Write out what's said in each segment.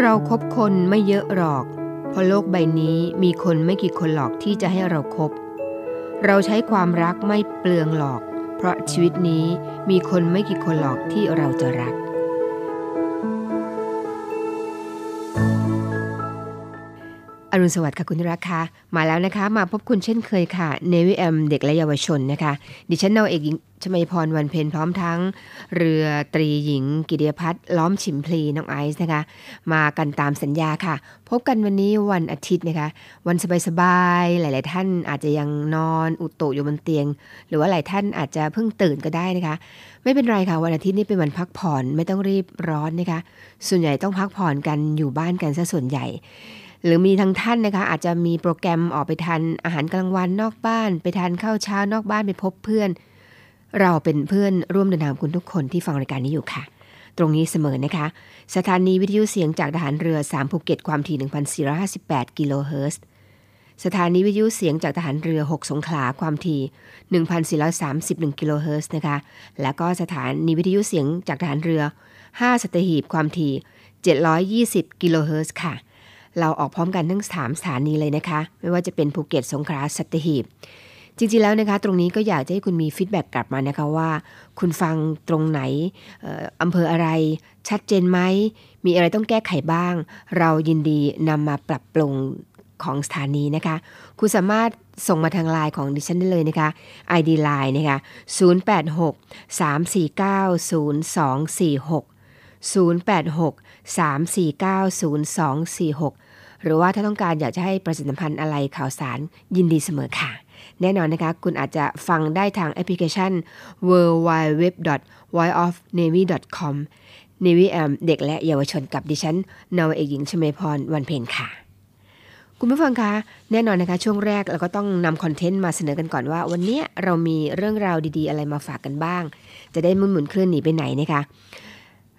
เราครบคนไม่เยอะหรอก เพราะโลกใบนี้มีคนไม่กี่คนหรอกที่จะให้เราครบ เราใช้ความรักไม่เปลืองหรอก เพราะชีวิตนี้มีคนไม่กี่คนหรอกที่เราจะรัก อรุณสวัสดิ์ค่ะคุณรักค่ะมาแล้วนะคะ มาพบคุณเช่นเคยค่ะเนวิแอมเด็กและเยาวชนนะคะ ดิฉันนาวเอกหญิงชมยพรวันเพ็ญพร้อมทั้ง เรือตรีหญิง กิติยพัฒน์ล้อมฉิมพลีน้องไอซ์นะคะ มากันตามสัญญาค่ะ พบกันวันนี้วันอาทิตย์นะคะ วันสบายๆหลาย ๆ ท่านอาจจะยังนอนอุตุอยู่บนเตียง หรือว่าหลายท่านอาจจะเพิ่งตื่นก็ได้นะคะ ไม่เป็นไรค่ะวันอาทิตย์นี้เป็นวันพักผ่อนไม่ต้องรีบร้อนนะคะ ส่วนใหญ่ต้องพักผ่อนกันอยู่บ้านกันซะส่วนใหญ่ หรือมีทั้งท่านนะคะ อาจจะมีโปรแกรมออกไปทานอาหารกลางวันนอกบ้าน ไปทานข้าวเช้านอกบ้านไปพบเพื่อน เราเป็นเพื่อนร่วมเดินทางคุณทุกคนที่ฟังรายการนี้อยู่ค่ะ ตรงนี้เสมอนะคะ สถานีวิทยุเสียงจากทหารเรือ 3 ภูเก็ตความถี่ 1,458 กิโลเฮิรตซ์สถานีวิทยุเสียงจากทหารเรือ 6 สงขลาความถี่ 1,431 กิโลเฮิรตซ์นะคะ แล้วก็สถานีวิทยุเสียงจากทหารเรือ 5 สัตหีบความถี่ 720 กิโลเฮิรตซ์ค่ะ เราออกพร้อมกันทั้ง3สถานีเลยนะคะ ไม่ว่าจะเป็นภูเก็ตสงขลาสัตหีบ จริงๆแล้วนะคะ ตรงนี้ก็อยากจะให้คุณมีฟีดแบ็กกลับมานะคะว่า คุณฟังตรงไหนเอ่ออำเภออะไร ชัดเจนไหม มีอะไรต้องแก้ไขบ้าง เรายินดีนำมาปรับปรุงของสถานีนะคะ คุณสามารถส่งมาทางไลน์ของดิฉันได้เลยนะคะ ID Line นะคะ 086 349 0246 086 349 0246 หรือว่าถ้าต้องการอยากจะให้ประชาสัมพันธ์อะไรข่าวสารยินดีเสมอค่ะ แน่นอนนะคะ คุณอาจจะฟังได้ทางแอปพลิเคชัน w w w v o i of navy com Navy แอมเด็กและเยาวชนกับดิฉันนาวเอกหญิงชมพรวันเพ็ญค่ะ คุณผู้ฟังคะ แน่นอนนะคะ ช่วงแรกเราก็ต้องนำคอนเทนต์มาเสนอกันก่อนว่า วันนี้เรามีเรื่องราวดีๆ อะไรมาฝากกันบ้าง จะได้มุ่นหมุนเคลื่อนหนีไปไหนนะคะ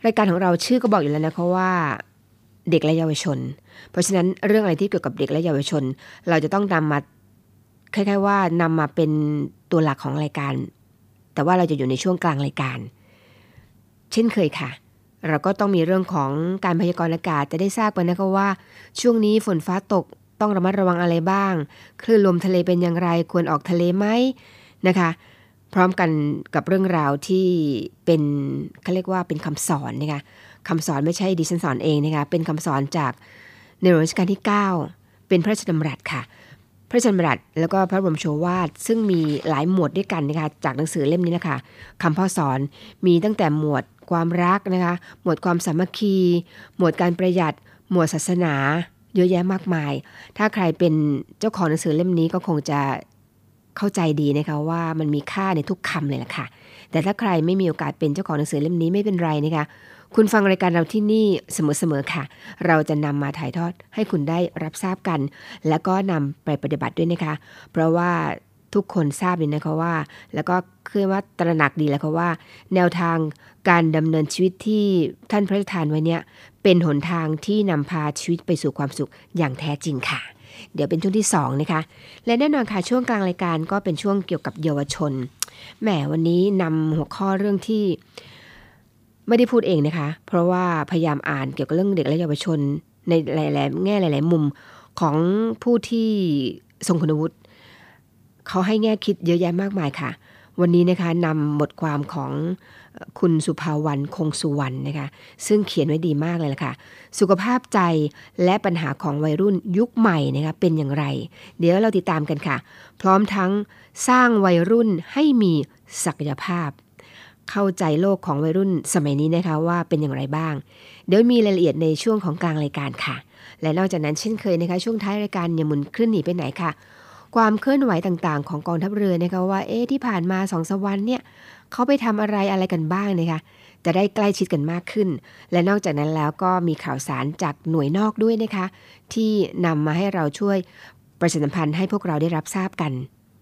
รายการของเราชื่อก็บอกอยู่แล้วนะคะว่า เด็กและเยาวชน เพราะฉะนั้นเรื่องอะไรที่เกี่ยวกับเด็กและเยาวชน เราจะต้องนำมาคล้ายๆว่านำมาเป็นตัวหลักของรายการ แต่ว่าเราจะอยู่ในช่วงกลางรายการ เช่นเคยค่ะ เราก็ต้องมีเรื่องของการพยากรณ์อากาศจะได้ทราบกันนะคะว่า ช่วงนี้ฝนฟ้าตกต้องระมัดระวังอะไรบ้าง คลื่นลมทะเลเป็นอย่างไร ควรออกทะเลไหมนะคะ พร้อมกันกับเรื่องราวที่เป็นเขาเรียกว่าเป็นคำสอนนะคะ คำสอนไม่ใช่ดิฉันสอนเองนะคะ เป็นคำสอนจากในหลวงรัชกาลที่ 9 เป็นพระราชดำรัสค่ะ พระราชดำรัสแล้วก็พระบรมโชวาทซึ่งมีหลายหมวดด้วยกันนะคะ จากหนังสือเล่มนี้นะคะคำพ่อสอนมีตั้งแต่หมวดความรักนะคะ หมวดความสามัคคี หมวดการประหยัด หมวดศาสนา เยอะแยะมากมาย ถ้าใครเป็นเจ้าของหนังสือเล่มนี้ก็คงจะเข้าใจดีนะคะว่ามันมีค่าในทุกคำเลยล่ะค่ะ แต่ถ้าใครไม่มีโอกาสเป็นเจ้าของหนังสือเล่มนี้ไม่เป็นไรนะคะ คุณฟังรายการเราที่นี่เสมอๆค่ะ เราจะนำมาถ่ายทอดให้คุณได้รับทราบกัน แล้วก็นำไปปฏิบัติด้วยนะคะ เพราะว่าทุกคนทราบเลยนะคะว่า แล้วก็คือว่าตระหนักดีแล้วค่ะว่า แนวทางการดำเนินชีวิตที่ท่านพระราชทานไว้เนี่ยเป็นหนทางที่นำพาชีวิตไปสู่ความสุขอย่างแท้จริงค่ะ เดี๋ยวเป็นช่วงที่ 2 นะคะ และแน่นอนค่ะช่วงกลางรายการก็เป็นช่วงเกี่ยวกับเยาวชนแหมวันนี้นำหัวข้อเรื่องที่ ไม่ได้พูดเองนะคะ เพราะว่าพยายามอ่านเกี่ยวกับเรื่องเด็กและเยาวชน ในหลายๆแง่หลาย ๆ มุมของผู้ที่ทรงคุณวุฒิเขาให้แง่คิดเยอะแยะมากมายค่ะ วันนี้นะคะนำบทความของคุณสุภาวันคงสุวรรณนะคะ ซึ่งเขียนไว้ดีมากเลยล่ะค่ะ สุขภาพใจและปัญหาของวัยรุ่นยุคใหม่นะคะเป็นอย่างไร เดี๋ยวเราติดตามกันค่ะ พร้อมทั้งสร้างวัยรุ่นให้มีศักยภาพ เข้าใจโลกของวัยรุ่นสมัยนี้นะคะว่าเป็นอย่างไรบ้าง เดี๋ยวมีรายละเอียดในช่วงของกลางรายการค่ะ และนอกจากนั้นเช่นเคยนะคะช่วงท้ายรายการอย่าหมุนคลื่นหนีไปไหนค่ะ ความเคลื่อนไหวต่างๆ ของกองทัพเรือนะคะว่าเอ๊ะที่ผ่านมาสองสามวันเนี่ยเขาไปทำอะไรอะไรกันบ้างนะคะจะได้ใกล้ชิดกันมากขึ้น และนอกจากนั้นแล้วก็มีข่าวสารจากหน่วยนอกด้วยนะคะ ที่นำมาให้เราช่วยประชาสัมพันธ์ให้พวกเราได้รับทราบกัน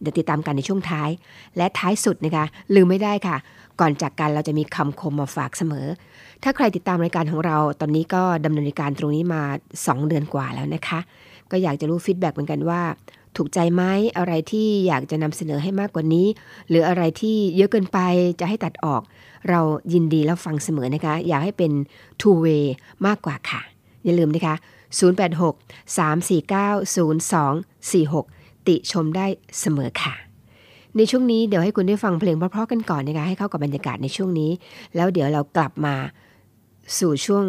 เดี๋ยวติดตามกันในช่วงท้าย และท้ายสุดนะคะ ลืมไม่ได้ค่ะ ก่อนจากกันเราจะมีคำคมมาฝากเสมอ ถ้าใครติดตามรายการของเราตอนนี้ก็ดำเนินการตรงนี้มา 2 เดือนกว่าแล้วนะคะ ก็อยากจะรู้ฟีดแบ็กเหมือนกันว่า ถูกใจไหมอะไรที่อยากจะนำเสนอให้มากกว่านี้ หรืออะไรที่เยอะเกินไปจะให้ตัดออก เรายินดีแล้วฟังเสมอนะคะ อยากให้เป็น two way มากกว่าค่ะ อย่าลืมนะคะ 086 349 0246 ติชมได้เสมอค่ะ ในช่วงนี้เดี๋ยวให้คุณได้ฟังเพลงเพราะๆกันก่อนนะคะให้เข้ากับบรรยากาศในช่วงนี้ แล้วเดี๋ยวเรากลับมาสู่ช่วง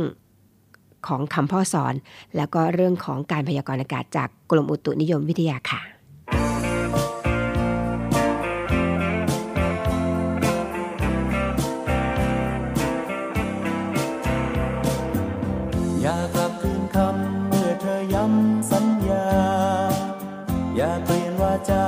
ของคำพ่อสอน แล้วก็เรื่องของการพยากรณ์อากาศจากกรมอุตุนิยมวิทยาค่ะอยากกลับคืนคำเมื่อเธอย้ำสัญญาอยาเปลี่ยนวาจา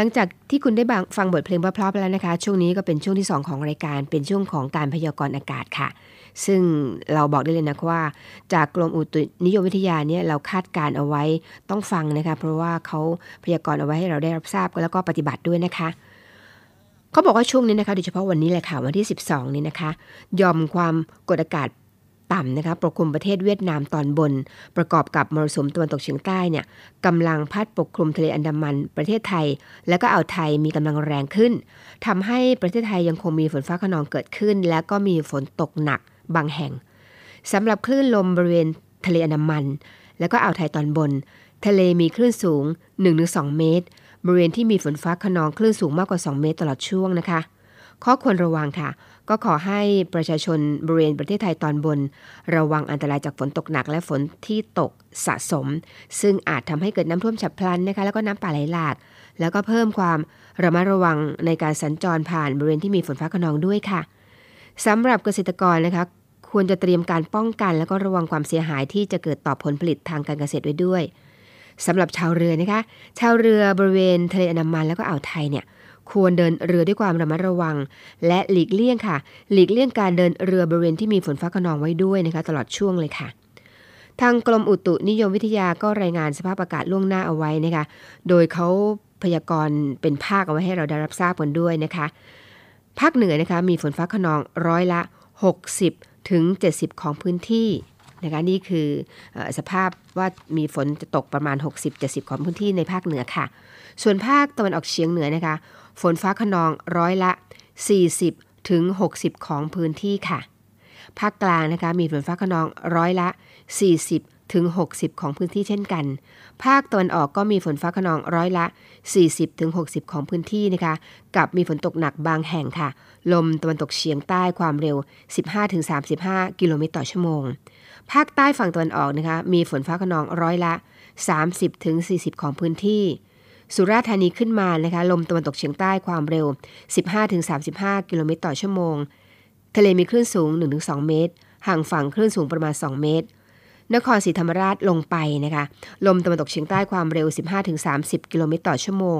หลังจากที่คุณได้ฟังบทเพลงเพราะๆไปแล้วนะคะ ช่วงนี้ก็เป็นช่วงที่ 2 ของรายการ เป็นช่วงของการพยากรณ์อากาศค่ะ ซึ่งเราบอกได้เลยนะว่า จากกรมอุตุนิยมวิทยาเนี่ยเราคาดการเอาไว้ต้องฟังนะคะ เพราะว่าเขาพยากรณ์เอาไว้ให้เราได้รับทราบแล้วก็ปฏิบัติด้วยนะคะเขาบอกว่าช่วงนี้นะคะโดยเฉพาะวันนี้แหละค่ะวันที่ 12 นี้นะคะยอมความกดอากาศ ต่ำนะคะปกคลุมประเทศเวียดนามตอนบน ประกอบกับมรสุมตะวันตกเฉียงใต้เนี่ยกำลังพัดปกคลุมทะเลอันดามันประเทศไทย แล้วก็อ่าวไทยมีกำลังแรงขึ้นทำให้ประเทศไทยยังคงมีฝนฟ้าขนองเกิดขึ้น และก็มีฝนตกหนักบางแห่งสำหรับคลื่นลมบริเวณทะเลอันดามัน แล้วก็อ่าวไทยตอนบน ทะเลมีคลื่นสูง 1-2 เมตร บริเวณที่มีฝนฟ้าขนองคลื่นสูงมากกว่า 2 เมตรตลอดช่วงนะคะ ข้อควรระวังค่ะ ก็ขอให้ประชาชนบริเวณประเทศไทยตอนบน ระวังอันตรายจากฝนตกหนักและฝนที่ตกสะสม ซึ่งอาจทำให้เกิดน้ำท่วมฉับพลันนะคะแล้วก็น้ำป่าไหลหลาก แล้วก็เพิ่มความระมัดระวังในการสัญจรผ่านบริเวณที่มีฝนฟ้าขนองด้วยค่ะสำหรับเกษตรกรนะคะควรจะเตรียมการป้องกันแล้วก็ระวังความเสียหายที่จะเกิดต่อผลผลิตทางการเกษตรไว้ด้วยสำหรับชาวเรือนะคะ ชาวเรือบริเวณทะเลอันดามันแล้วก็อ่าวไทยเนี่ย ควรเดินเรือด้วยความระมัดระวัง และหลีกเลี่ยงค่ะ หลีกเลี่ยงการเดินเรือบริเวณที่มีฝนฟ้าขนองไว้ด้วยนะคะตลอดช่วงเลยค่ะ ทางกรมอุตุนิยมวิทยาก็รายงานสภาพอากาศล่วงหน้าเอาไว้นะคะ โดยเขาพยากรณ์เป็นภาคเอาไว้ให้เราได้รับทราบกันด้วยนะคะ ภาคเหนือนะคะมีฝนฟ้าขนองร้อยละ 60 ถึง 70 ของพื้นที่นะคะนี่คือสภาพว่ามีฝนจะตกประมาณ 60-70 ของพื้นที่ในภาคเหนือค่ะ ส่วนภาคตะวันออกเฉียงเหนือนะคะ ฝนฟ้าขนองร้อยละ 40ถึง60 ของพื้นที่ค่ะ ภาคกลางนะคะมีฝนฟ้าขนองร้อยละ 40ถึง60 ของพื้นที่เช่นกัน ภาคตะวันออกก็มีฝนฟ้าขนองร้อยละ 40ถึง60 ของพื้นที่นะคะ กับมีฝนตกหนักบางแห่งค่ะ ลมตะวันตกเฉียงใต้ความเร็ว 15ถึง35 กิโลเมตรต่อชั่วโมง ภาคใต้ฝั่งตะวันออกนะคะ มีฝนฟ้าขนองร้อยละ 30ถึง40 ของพื้นที่ สุราษฎร์ธานีขึ้นมานะคะลมตะวันตกเฉียงใต้ความเร็ว 15-35 กิโลเมตรต่อชั่วโมง ทะเลมีคลื่นสูง 1-2 เมตร ห่างฝั่งคลื่นสูงประมาณ 2 เมตร นครศรีธรรมราชลงไปนะคะลมตะวันตกเฉียงใต้ความเร็ว 15-30 กิโลเมตรต่อชั่วโมง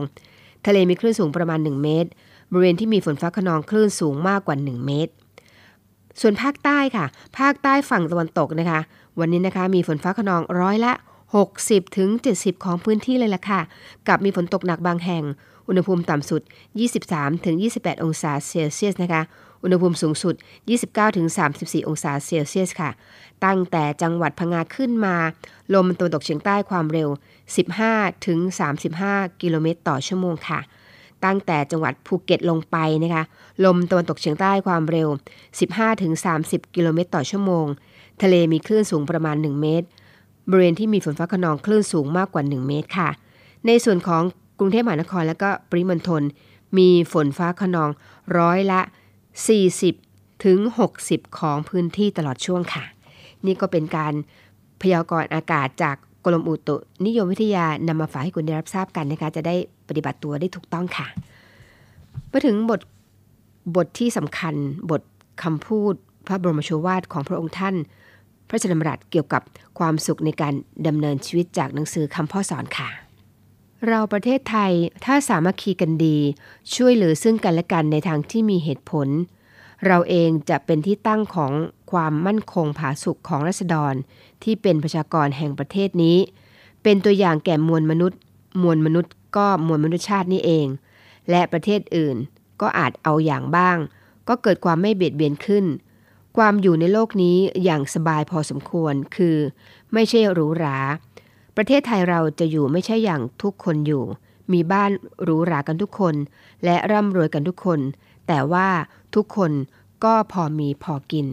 ทะเลมีคลื่นสูงประมาณ 1 เมตร บริเวณที่มีฝนฟ้าขนองคลื่นสูงมากกว่า 1 เมตรส่วนภาคใต้ค่ะ ภาคใต้ฝั่งตะวันตกนะคะ วันนี้นะคะมีฝนฟ้าขนองร้อยละ 60ถึง70 ของพื้นที่เลยล่ะค่ะ กับมีฝนตกหนักบางแห่ง อุณหภูมิต่ำสุด 23ถึง28 องศาเซลเซียสนะคะ อุณหภูมิสูงสุด 29ถึง34 องศาเซลเซียสค่ะ ตั้งแต่จังหวัดพังงาขึ้นมา ลมตะวันตกเฉียงใต้ความเร็ว 15ถึง35 กิโลเมตรต่อชั่วโมงค่ะ ตั้งแต่จังหวัดภูเก็ตลงไปนะคะ ลมตะวันตกเฉียงใต้ความเร็ว 15ถึง30 กิโลเมตรต่อชั่วโมง ทะเลมีคลื่นสูงประมาณ 1 เมตร บริเวณที่มีฝนฟ้าขนองคลื่นสูงมากกว่า 1 เมตรค่ะ ในส่วนของกรุงเทพมหานครและก็ปริมณฑลมีฝนฟ้าขนองร้อยละ 40 ถึง 60 ของพื้นที่ตลอดช่วงค่ะ นี่ก็เป็นการพยากรณ์อากาศจากกรมอุตุนิยมวิทยานำมาฝากให้คุณได้รับทราบกันนะคะ จะได้ปฏิบัติตัวได้ถูกต้องค่ะ มาถึงบทบทที่สำคัญบทคำพูดพระบรมโชวาทของพระองค์ท่าน พระราชดำรัสเกี่ยวกับความสุขในการดำเนินชีวิตจากหนังสือคำพ่อสอนค่ะ เราประเทศไทยถ้าสามัคคีกันดี ช่วยเหลือซึ่งกันและกันในทางที่มีเหตุผล เราเองจะเป็นที่ตั้งของความมั่นคงผาสุกของรัษฎร ที่เป็นประชากรแห่งประเทศนี้ เป็นตัวอย่างแก่มวลมนุษย์ มวลมนุษย์ก็มวลมนุษยชาตินี่เอง และประเทศอื่นก็อาจเอาอย่างบ้าง ก็เกิดความไม่เบียดเบียนขึ้น ความอยู่ในโลกนี้อย่างสบายพอสมควร คือไม่ใช่หรูหรา ประเทศไทยเราจะอยู่ไม่ใช่อย่างทุกคนอยู่ มีบ้านหรูหรากันทุกคน และร่ำรวยกันทุกคน แต่ว่าทุกคนก็พอมีพอกิน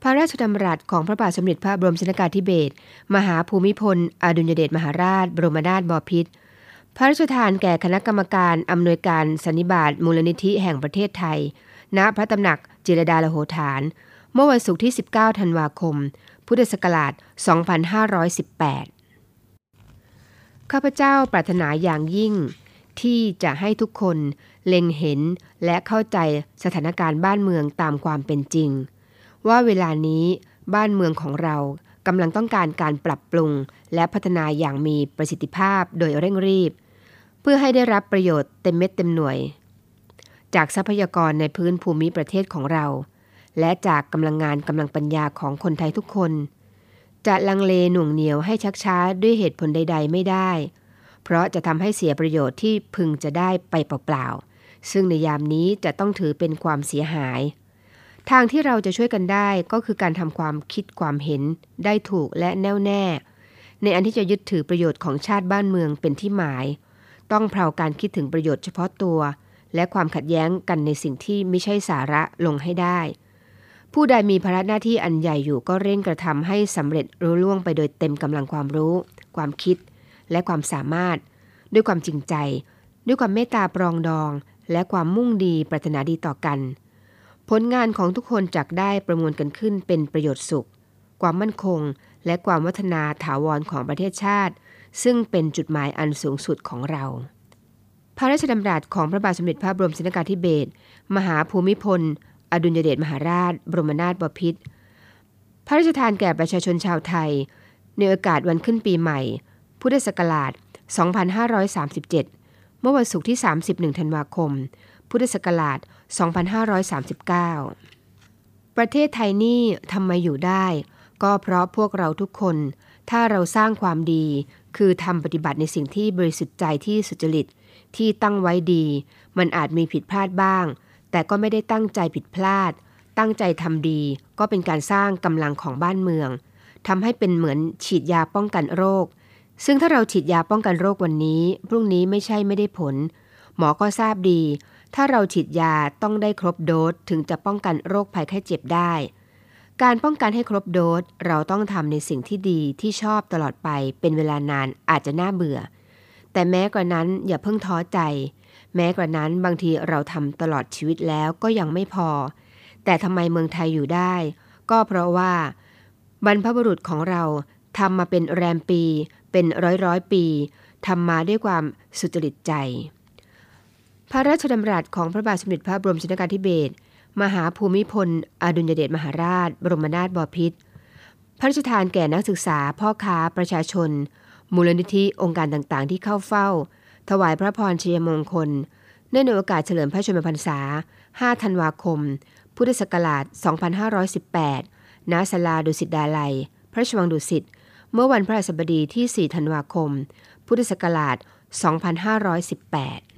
พระราชดำรัสของพระบาทสมเด็จพระบรมชนกาธิเบศรมหาภูมิพล อดุลยเดชมหาราช บรมนาถบพิตรพระราชทานแก่คณะกรรมการอำนวยการสันนิบาตมูลนิธิแห่งประเทศไทย ณ พระตำหนัก จิรดาลโหฐาน เมื่อวันศุกร์ที่ 19 ธันวาคม พุทธศักราช 2518 ข้าพเจ้าปรารถนาอย่างยิ่ง ที่จะให้ทุกคนเล็งเห็นและเข้าใจสถานการณ์บ้านเมืองตามความเป็นจริง ว่าเวลานี้บ้านเมืองของเรากำลังต้องการการปรับปรุงและพัฒนาอย่างมีประสิทธิภาพโดยเร่งรีบ เพื่อให้ได้รับประโยชน์เต็มเม็ดเต็มหน่วย จากทรัพยากรในพื้นภูมิประเทศของเรา และจากกำลังงานกำลังปัญญาของคนไทยทุกคน จะลังเลหน่วงเหนียวให้ชักช้าด้วยเหตุผลใด ๆ ไม่ได้ เพราะจะทำให้เสียประโยชน์ที่พึงจะได้ไปเปล่าๆ ซึ่งในยามนี้จะต้องถือเป็นความเสียหาย ทางที่เราจะช่วยกันได้ก็คือการทำความคิดความเห็นได้ถูกและแน่วแน่ ในอันที่จะยึดถือประโยชน์ของชาติบ้านเมืองเป็นที่หมาย ต้องเพลาการคิดถึงประโยชน์เฉพาะตัว และความขัดแย้งกันในสิ่งที่ไม่ใช่สาระลงให้ได้ ผู้ใดมีภาระหน้าที่อันใหญ่อยู่ก็เร่งกระทำให้สำเร็จรุ่ล่วงไปโดยเต็มกำลังความรู้ ความคิด และความสามารถ ด้วยความจริงใจ ด้วยความเมตตาปรองดอง และความมุ่งดีปรารถนาดีต่อกัน ผลงานของทุกคนจักได้ประมวลกันขึ้นเป็นประโยชน์สุข ความมั่นคง และความวัฒนาถาวรของประเทศชาติ ซึ่งเป็นจุดหมายอันสูงสุดของเรา พระราชดำรัสของพระบาทสมเด็จพระบรมชนกาธิเบศรมหาภูมิพล อดุลยเดชมหาราช บรมนาถบพิตรพระราชทานแก่ประชาชนชาวไทย ในโอกาสวันขึ้นปีใหม่ พุทธศักราช 2537 เมื่อวันศุกร์ที่ 31 ธันวาคม พุทธศักราช 2539 ประเทศไทยนี่ทำไมอยู่ได้ ก็เพราะพวกเราทุกคน ถ้าเราสร้างความดี คือทำปฏิบัติในสิ่งที่บริสุทธิ์ใจที่สุจริต ที่ตั้งไว้ดี มันอาจมีผิดพลาดบ้าง แต่ก็ไม่ได้ตั้งใจผิดพลาด ตั้งใจทำดี ก็เป็นการสร้างกำลังของบ้านเมืองทำให้เป็นเหมือนฉีดยาป้องกันโรค ซึ่งถ้าเราฉีดยาป้องกันโรควันนี้ พรุ่งนี้ไม่ใช่ไม่ได้ผล หมอก็ทราบดี ถ้าเราฉีดยาต้องได้ครบโดสถึงจะป้องกันโรคภัยไข้เจ็บได้ การป้องกันให้ครบโดสเราต้องทำในสิ่งที่ดีที่ชอบตลอดไปเป็นเวลานานอาจจะน่าเบื่อ แต่แม้กว่านั้นอย่าเพิ่งท้อใจ แม้กว่านั้นบางทีเราทำตลอดชีวิตแล้วก็ยังไม่พอ แต่ทำไมเมืองไทยอยู่ได้ ก็เพราะว่า บรรพบุรุษของเราทำมาเป็นแรมปี เป็นร้อยร้อยปีทำมาด้วยความสุจริตใจ พระราชดำรัสของพระบาทสมเด็จพระบรมชนกาธิเบศรมหาภูมิพล อดุลยเดชมหาราช บรมนาถบพิตรพระราชทานแก่นักศึกษาพ่อค้าประชาชน มูลนิธิองค์การต่างๆ ที่เข้าเฝ้า ถวายพระพรชัยมงคล เนื่องในโอกาสเฉลิมพระชนมพรรษา 5 ธันวาคม พุทธศักราช 2518 ณ ศาลาดุสิตดาลัย พระชวังดุสิต เมื่อวันพระศัสบดีที่ 4 ธันวาคม พุทธศักราช 2518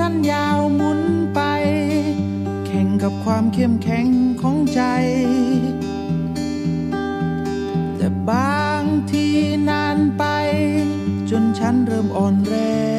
สั้นยาวหมุนไป แข่งกับความเข้มแข็งของใจ แต่บางทีนานไป จนฉันเริ่มอ่อนแรง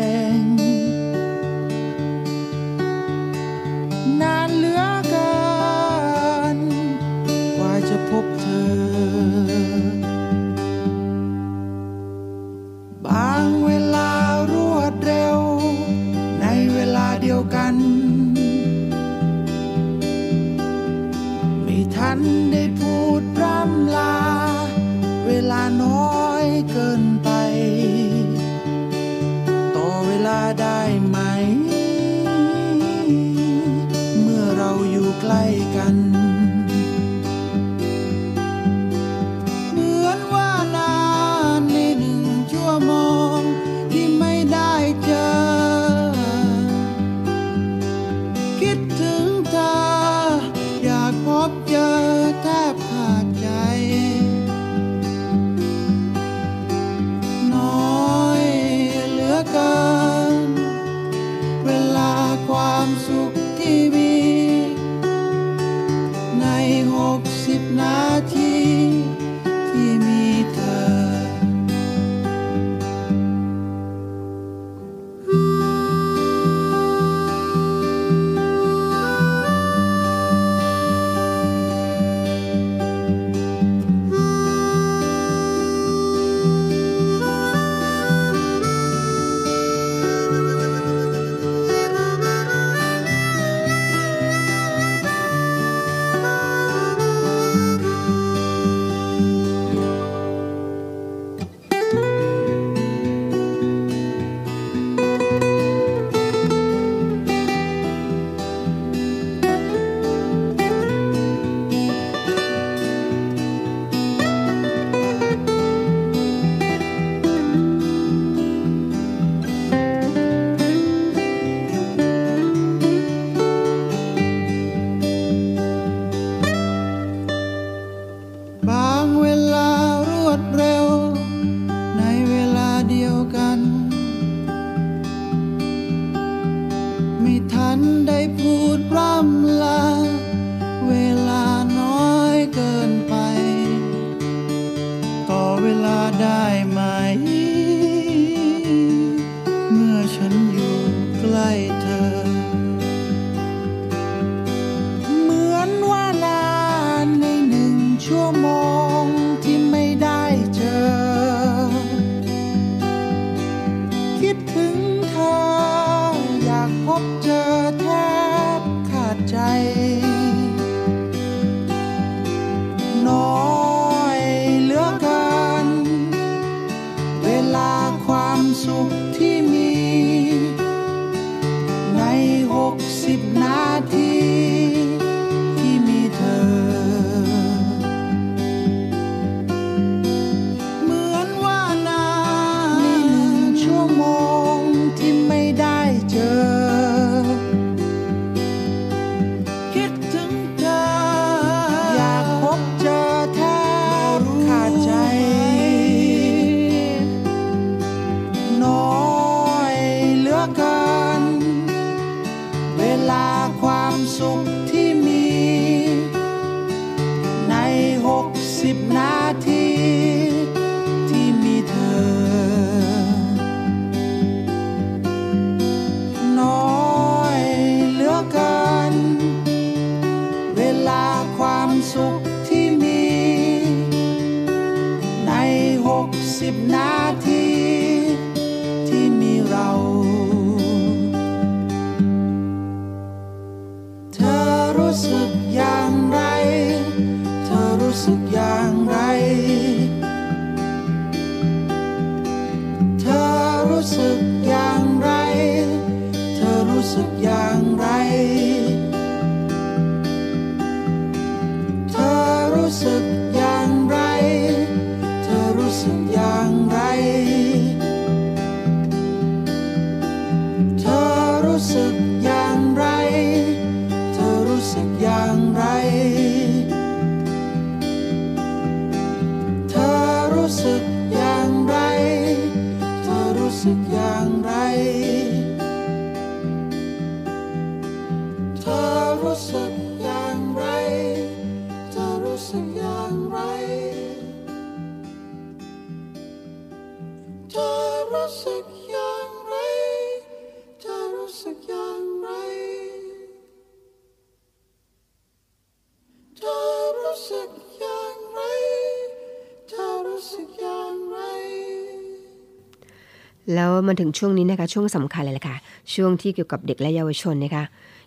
มันถึงช่วงนี้นะคะ ช่วงสำคัญเลยละค่ะ ช่วงที่เกี่ยวกับเด็กและเยาวชนนะคะ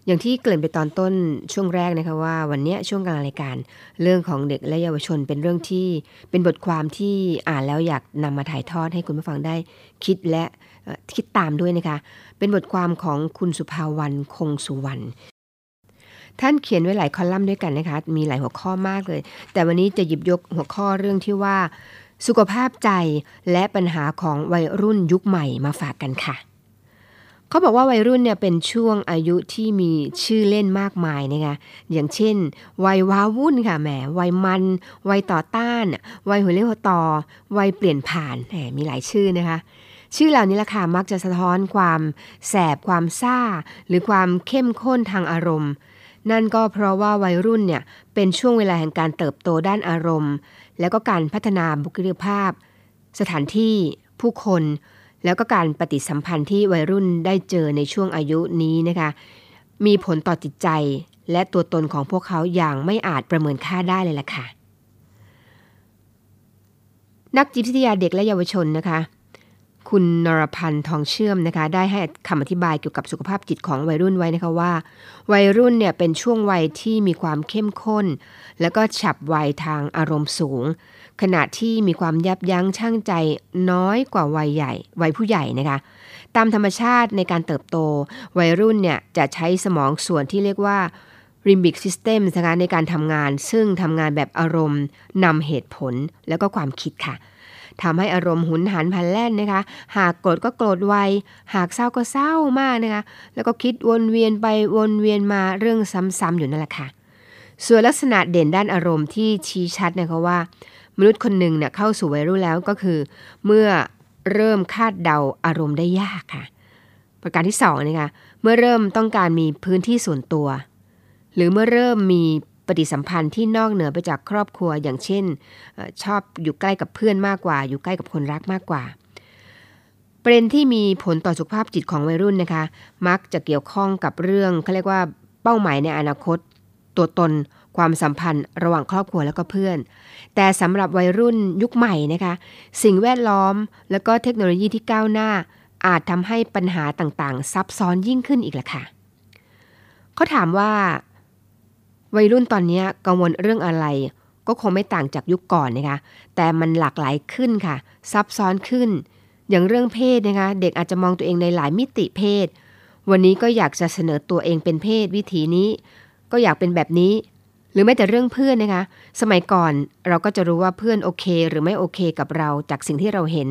อย่างที่เกริ่นไปตอนต้นช่วงแรกนะคะว่าวันนี้ช่วงกลางรายการ เรื่องของเด็กและเยาวชนเป็นเรื่องที่เป็นบทความที่อ่านแล้วอยากนำมาถ่ายทอดให้คุณผู้ฟังได้คิดและคิดตามด้วยนะคะ เป็นบทความของคุณสุภาวันคงสุวรรณท่านเขียนไว้หลายคอลัมน์ด้วยกันนะคะ มีหลายหัวข้อมากเลย แต่วันนี้จะหยิบยกหัวข้อเรื่องที่ว่า สุขภาพใจและปัญหาของวัยรุ่นยุคใหม่มาฝากกันค่ะ เขาบอกว่าวัยรุ่นเนี่ยเป็นช่วงอายุที่มีชื่อเล่นมากมายนะคะอย่างเช่น วัยว้าวุ่นค่ะแหมวัยมัน วัยต่อต้าน วัยหัวเลี้ยวหัวต่อ วัยเปลี่ยนผ่านแหมมีหลายชื่อนะคะชื่อเหล่านี้ล่ะค่ะมักจะสะท้อนความแสบความซ่า หรือความเข้มข้นทางอารมณ์ นั่นก็เพราะว่าวัยรุ่นเนี่ยเป็นช่วงเวลาแห่งการเติบโตด้านอารมณ์ แล้วก็การพัฒนาบุคลิกภาพ สถานที่ผู้คน แล้วก็การปฏิสัมพันธ์ที่วัยรุ่นได้เจอในช่วงอายุนี้นะคะ มีผลต่อจิตใจ และตัวตนของพวกเขาอย่างไม่อาจประเมินค่าได้เลยล่ะค่ะนักจิตวิทยาเด็กและเยาวชนนะคะ คุณนรพันธ์ทองเชื่อมนะคะ ได้ให้คำอธิบายเกี่ยวกับสุขภาพจิตของวัยรุ่นไว้นะคะว่า วัยรุ่นเนี่ยเป็นช่วงวัยที่มีความเข้มข้น แล้วก็ฉับไวทางอารมณ์สูง ขณะที่มีความยับยั้งชั่งใจน้อยกว่าวัยใหญ่ วัยผู้ใหญ่นะคะตามธรรมชาติในการเติบโต วัยรุ่นเนี่ยจะใช้สมองส่วนที่เรียกว่า Limbic System นะคะในการทำงาน ซึ่งทำงานแบบอารมณ์นำเหตุผลแล้วก็ความคิดค่ะทำให้อารมณ์หุนหันพลันแล่นนะคะ หากโกรธก็โกรธไว หากเศร้าก็เศร้ามากนะคะ แล้วก็คิดวนเวียนไปวนเวียนมาเรื่องซ้ำๆอยู่นั่นแหละค่ะ ส่วนลักษณะเด่นด้านอารมณ์ที่ชี้ชัดนะคะว่า มนุษย์คนหนึ่งเนี่ยเข้าสู่วัยรุ่นแล้วก็คือ เมื่อเริ่มคาดเดาอารมณ์ได้ยากค่ะ ประการที่สองนะคะเมื่อเริ่มต้องการมีพื้นที่ส่วนตัว หรือเมื่อเริ่มมีปฏิสัมพันธ์ที่นอกเหนือไปจากครอบครัวอย่างเช่น ชอบอยู่ใกล้กับเพื่อนมากกว่า อยู่ใกล้กับคนรักมากกว่าประเด็นที่มีผลต่อสุขภาพจิตของวัยรุ่นนะคะ มักจะเกี่ยวข้องกับเรื่องเขาเรียกว่าเป้าหมายในอนาคต ตัวตน ความสัมพันธ์ ระหว่างครอบครัวแล้วก็เพื่อน แต่สำหรับวัยรุ่นยุคใหม่นะคะ สิ่งแวดล้อม แล้วก็เทคโนโลยีที่ก้าวหน้า อาจทำให้ปัญหาต่างๆ ซับซ้อนยิ่งขึ้นอีกล่ะค่ะเขาถามว่า วัยรุ่นตอนนี้กังวลเรื่องอะไร ก็คงไม่ต่างจากยุคก่อนนะคะแต่มันหลากหลายขึ้นค่ะ ซับซ้อนขึ้น อย่างเรื่องเพศนะคะเด็กอาจจะมองตัวเองในหลายมิติเพศวันนี้ก็อยากจะเสนอตัวเองเป็นเพศวิถีนี้ ก็อยากเป็นแบบนี้ หรือแม้แต่เรื่องเพื่อนนะคะ สมัยก่อนเราก็จะรู้ว่าเพื่อนโอเค หรือไม่โอเคกับเราจากสิ่งที่เราเห็น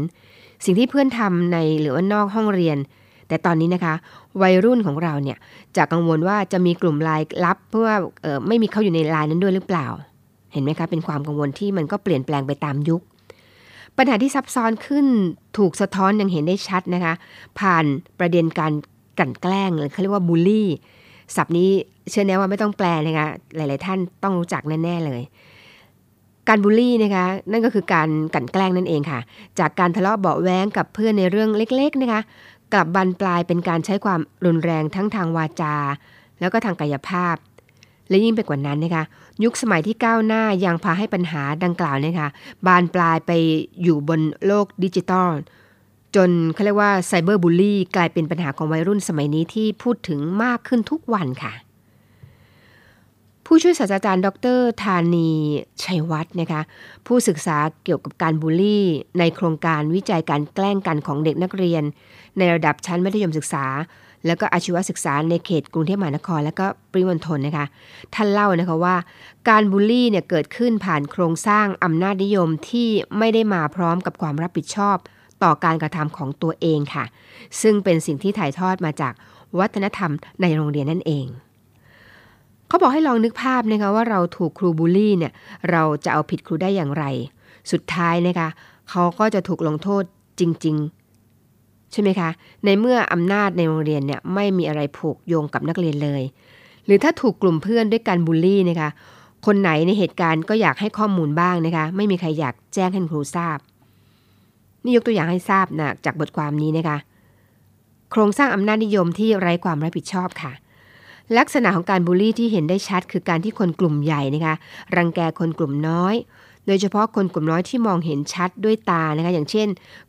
สิ่งที่เพื่อนทำในหรือว่านอกห้องเรียน แต่ตอนนี้นะคะ วัยรุ่นของเราเนี่ยจะกังวลว่าจะมีกลุ่มไลน์ลับ เพื่อออไม่มีเขาอยู่ในไลน์นั้นด้วยหรือเปล่า เห็นไหมคะเป็นความกังวลที่มันก็เปลี่ยนแปลงไปตามยุคปัญหาที่ซับซ้อนขึ้นถูกสะท้อนอย่างเห็นได้ชัดนะคะ ผ่านประเด็นการกลั่นแกล้งหรือเขาเรียกว่าบูลลี่ ศัพท์นี้ เชื่อแน่ว่าไม่ต้องแปลนะคะหลาย ๆ ท่านต้องรู้จักแน่ ๆ เลย การบูลลี่นะคะนั่นก็คือการกลั่นแกล้งนั่นเองค่ะ จากการทะเลาะเบาแว้งกับเพื่อนในเรื่องเล็ก ๆ นะคะ กลับบันปลายเป็นการใช้ความรุนแรงทั้งทางวาจา แล้วก็ทางกายภาพ และยิ่งไปกว่านั้นนะคะยุคสมัยที่ก้าวหน้ายังพาให้ปัญหาดังกล่าวนะคะบานปลายไปอยู่บนโลกดิจิตอลจนเขาเรียกว่าไซเบอร์บูลลี่กลายเป็นปัญหาของวัยรุ่นสมัยนี้ที่พูดถึงมากขึ้นทุกวันค่ะ ผู้ช่วยศาสตราจารย์ดรธานีชัยวัฒน์นะคะผู้ศึกษาเกี่ยวกับการบูลลี่ ในโครงการวิจัยการแกล้งกันของเด็กนักเรียน ในระดับชั้นมัธยมศึกษา แล้วก็อาชีวศึกษาในเขตกรุงเทพมหานคร และก็ปริมณฑลนะคะท่านเล่านะคะว่า การบูลลี่เนี่ยเกิดขึ้นผ่านโครงสร้างอำนาจนิยมที่ไม่ได้มาพร้อมกับความรับผิดชอบ ต่อการกระทำของตัวเองค่ะ ซึ่งเป็นสิ่งที่ถ่ายทอดมาจากวัฒนธรรมในโรงเรียนนั่นเอง เขาบอกให้ลองนึกภาพนะคะว่าเราถูกครูบูลลี่เนี่ยเราจะเอาผิดครูได้อย่างไร สุดท้ายนะคะเขาก็จะถูกลงโทษจริง ๆ ใช่ไหมคะ ในเมื่ออำนาจในโรงเรียนเนี่ยไม่มีอะไรผูกโยงกับนักเรียนเลย หรือถ้าถูกกลุ่มเพื่อนด้วยการบูลลี่นะคะคนไหนในเหตุการณ์ก็อยากให้ข้อมูลบ้างนะคะ ไม่มีใครอยากแจ้งให้ครูทราบ นี่ยกตัวอย่างให้ทราบนะจากบทความนี้นะคะ โครงสร้างอำนาจนิยมที่ไร้ความรับผิดชอบค่ะ ลักษณะของการบูลลี่ที่เห็นได้ชัด คือการที่คนกลุ่มใหญ่นะคะรังแกคนกลุ่มน้อย โดยเฉพาะคนกลุ่มน้อยที่มองเห็นชัดด้วยตานะคะอย่างเช่น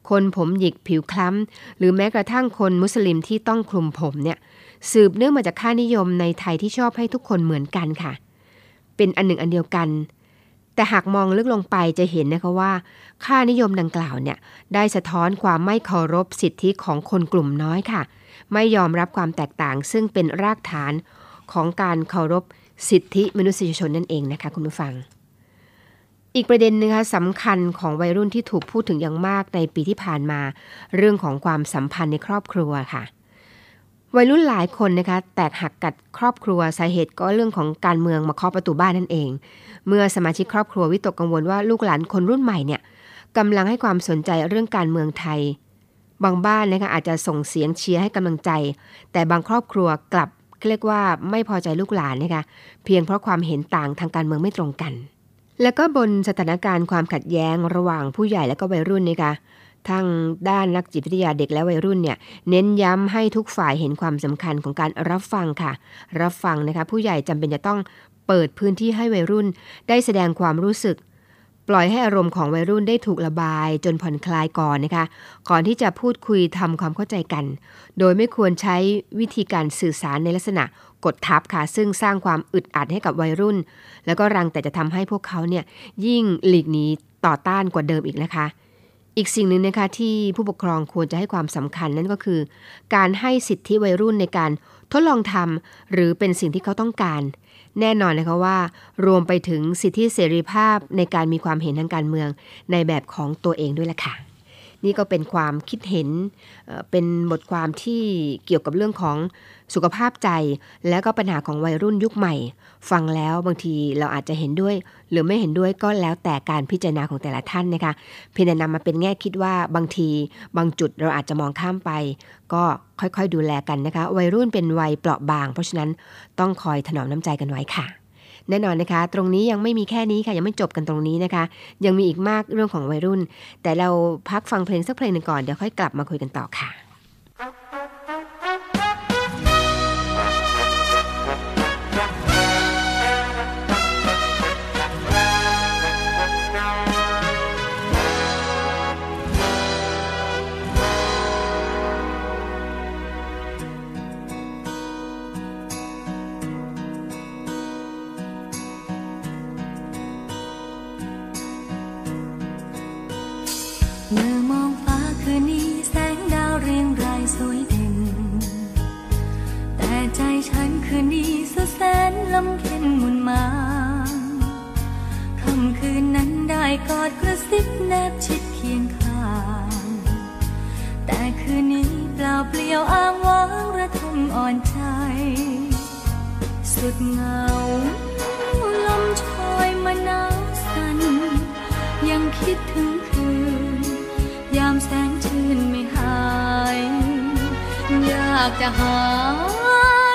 คนผมหยิกผิวคล้ำ หรือแม้กระทั่งคนมุสลิมที่ต้องคลุมผมเนี่ยสืบเนื่องมาจากค่านิยมในไทยที่ชอบให้ทุกคนเหมือนกันค่ะ เป็นอันหนึ่งอันเดียวกัน แต่หากมองลึกลงไปจะเห็นนะคะว่า ค่านิยมดังกล่าวเนี่ยได้สะท้อนความไม่เคารพสิทธิของคนกลุ่มน้อยค่ะ ไม่ยอมรับความแตกต่าง ซึ่งเป็นรากฐานของการเคารพสิทธิมนุษยชนนั่นเองนะคะคุณผู้ฟัง อีกประเด็นนึงคะสำคัญของวัยรุ่นที่ถูกพูดถึงอย่างมากในปีที่ผ่านมา เรื่องของความสัมพันธ์ในครอบครัวค่ะวัยรุ่นหลายคนนะคะแตกหักกัดครอบครัวสาเหตุก็เรื่องของการเมืองมาเคาะประตูบ้านนั่นเอง เมื่อสมาชิกครอบครัววิตกกังวลว่าลูกหลานคนรุ่นใหม่เนี่ยกำลังให้ความสนใจเรื่องการเมืองไทย บางบ้านนะคะอาจจะส่งเสียงเชียร์ให้กำลังใจ แต่บางครอบครัวกลับเรียกว่าไม่พอใจลูกหลานนะคะเพียงเพราะความเห็นต่างทางการเมืองไม่ตรงกัน แล้วก็บนสถานการณ์ความขัดแย้งระหว่างผู้ใหญ่และก็วัยรุ่นนะคะทั้งด้านนักจิตวิทยาเด็กและวัยรุ่นเนี่ยเน้นย้ำให้ทุกฝ่ายเห็นความสำคัญของการรับฟังค่ะ รับฟังนะคะผู้ใหญ่จำเป็นจะต้องเปิดพื้นที่ให้วัยรุ่น ได้แสดงความรู้สึก ปล่อยให้อารมณ์ของวัยรุ่นได้ถูกระบายจนผ่อนคลายก่อนนะคะ ก่อนที่จะพูดคุยทำความเข้าใจกัน โดยไม่ควรใช้วิธีการสื่อสารในลักษณะกดทับค่ะ ซึ่งสร้างความอึดอัดให้กับวัยรุ่น แล้วก็รังแต่จะทำให้พวกเขาเนี่ยยิ่งหลีกหนีต่อต้านกว่าเดิมอีกนะคะ อีกสิ่งหนึ่งนะคะที่ผู้ปกครองควรจะให้ความสำคัญนั่นก็คือ การให้สิทธิวัยรุ่นในการทดลองทำหรือเป็นสิ่งที่เขาต้องการ แน่นอนนะคะว่า รวมไปถึงสิทธิเสรีภาพในการมีความเห็นทางการเมืองในแบบของตัวเองด้วยล่ะค่ะ นี่ก็เป็นความคิดเห็น เป็นบทความที่เกี่ยวกับเรื่องของสุขภาพใจ และก็ปัญหาของวัยรุ่นยุคใหม่ ฟังแล้วบางทีเราอาจจะเห็นด้วย หรือไม่เห็นด้วยก็แล้วแต่การพิจารณาของแต่ละท่านนะคะเพียงแต่นำมาเป็นแง่คิดว่าบางที บางจุดเราอาจจะมองข้ามไป ก็ค่อยๆดูแลกันนะคะ วัยรุ่นเป็นวัยเปราะบาง เพราะฉะนั้นต้องคอยถนอมน้ำใจกันไว้ค่ะ แน่นอนนะคะ ตรงนี้ยังไม่มีแค่นี้ค่ะยังไม่จบกันตรงนี้นะคะ ยังมีอีกมากเรื่องของวัยรุ่น แต่เราพักฟังเพลงสักเพลงหนึ่งก่อนเดี๋ยวค่อยกลับมาคุยกันต่อค่ะ ลำเค็นมุนมาค่ำคืนนั้นได้กอดกระซิบแนบชิดเคียงข้าง แต่คืนนี้เปล่าเปลี่ยวอ้างว้างระทมอ่อนใจ สุดเงาลมชอยมาหนาวสันยังคิดถึงากจะหา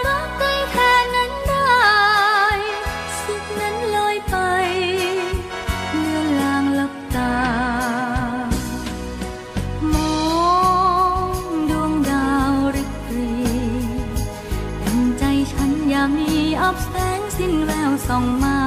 รักได้แทนนั้นได้สุกนั้นลอยไปเมือนลางลับตา มองดวงดาวริบรีเป็นใจฉันอยากมีอับแสงสิ้นแววส่องมา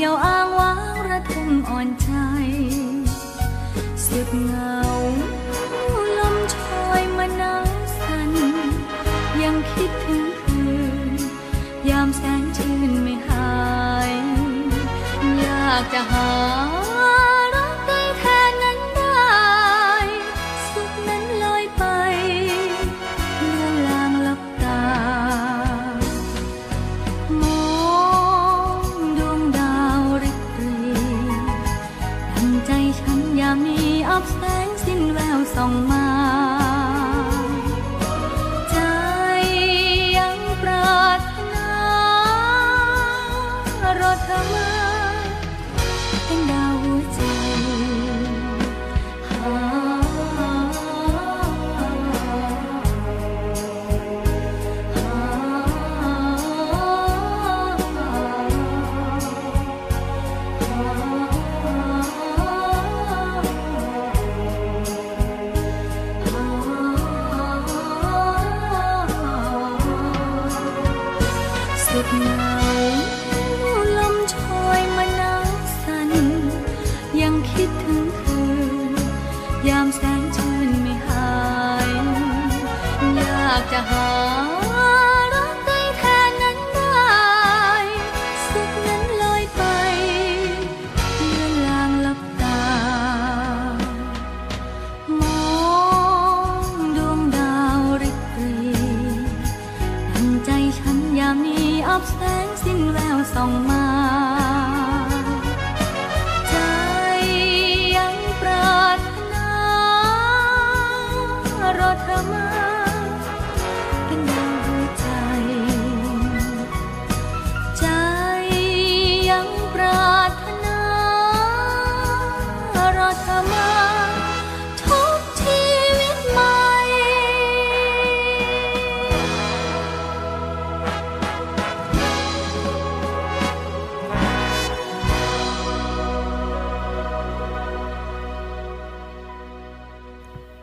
เปล่าเปลี่ยวอ้างว้างระทมอ่อนใจสุดเงาลมชอยมานาสัน ยังคิดถึงคืน ยามแสงชื่นไม่หาย อยากจะหา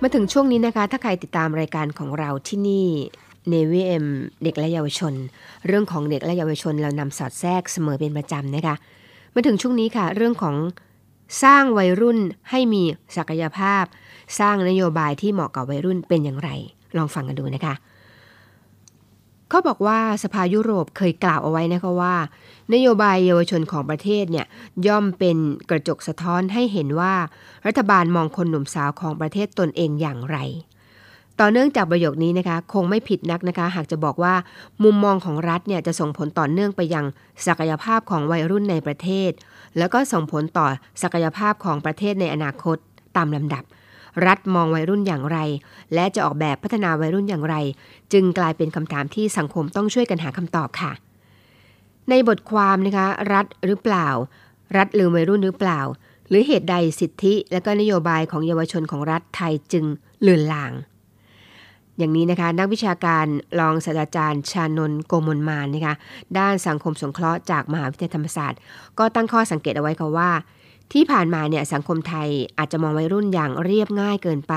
มาถึงช่วงนี้นะคะ ถ้าใครติดตามรายการของเราที่นี่เนวีเอ็มเด็กและเยาวชน เรื่องของเด็กและเยาวชนเรานำสอดแทรกเสมอเป็นประจำนะคะมาถึงช่วงนี้ค่ะ เรื่องของสร้างวัยรุ่นให้มีศักยภาพ สร้างนโยบายที่เหมาะกับวัยรุ่นเป็นอย่างไร ลองฟังกันดูนะคะ เขาบอกว่าสภายุโรปเคยกล่าวเอาไว้นะคะว่า นโยบายเยาวชนของประเทศเนี่ยย่อมเป็นกระจกสะท้อนให้เห็นว่า รัฐบาลมองคนหนุ่มสาวของประเทศตนเองอย่างไร ต่อเนื่องจากประโยคนี้นะคะ คงไม่ผิดนักนะคะ หากจะบอกว่า มุมมองของรัฐเนี่ยจะส่งผลต่อเนื่องไปยังศักยภาพของวัยรุ่นในประเทศ แล้วก็ส่งผลต่อศักยภาพของประเทศในอนาคตตามลำดับ รัฐมองวัยรุ่นอย่างไร และจะออกแบบพัฒนาวัยรุ่นอย่างไร จึงกลายเป็นคำถามที่สังคมต้องช่วยกันหาคำตอบค่ะ ในบทความนะคะ รัฐหรือเปล่า รัฐลืมวัยรุ่นหรือเปล่า หรือเหตุใดสิทธิ และก็นโยบายของเยาวชนของรัฐไทยจึงเลือนลาง อย่างนี้นะคะ นักวิชาการรองศาสตราจารย์ชานนโกมลมานนะคะด้านสังคมสงเคราะห์จากมหาวิทยาลัยธรรมศาสตร์ ก็ตั้งข้อสังเกตเอาไว้ค่ะว่า ที่ผ่านมาเนี่ยสังคมไทยอาจจะมองวัยรุ่นอย่างเรียบง่ายเกินไป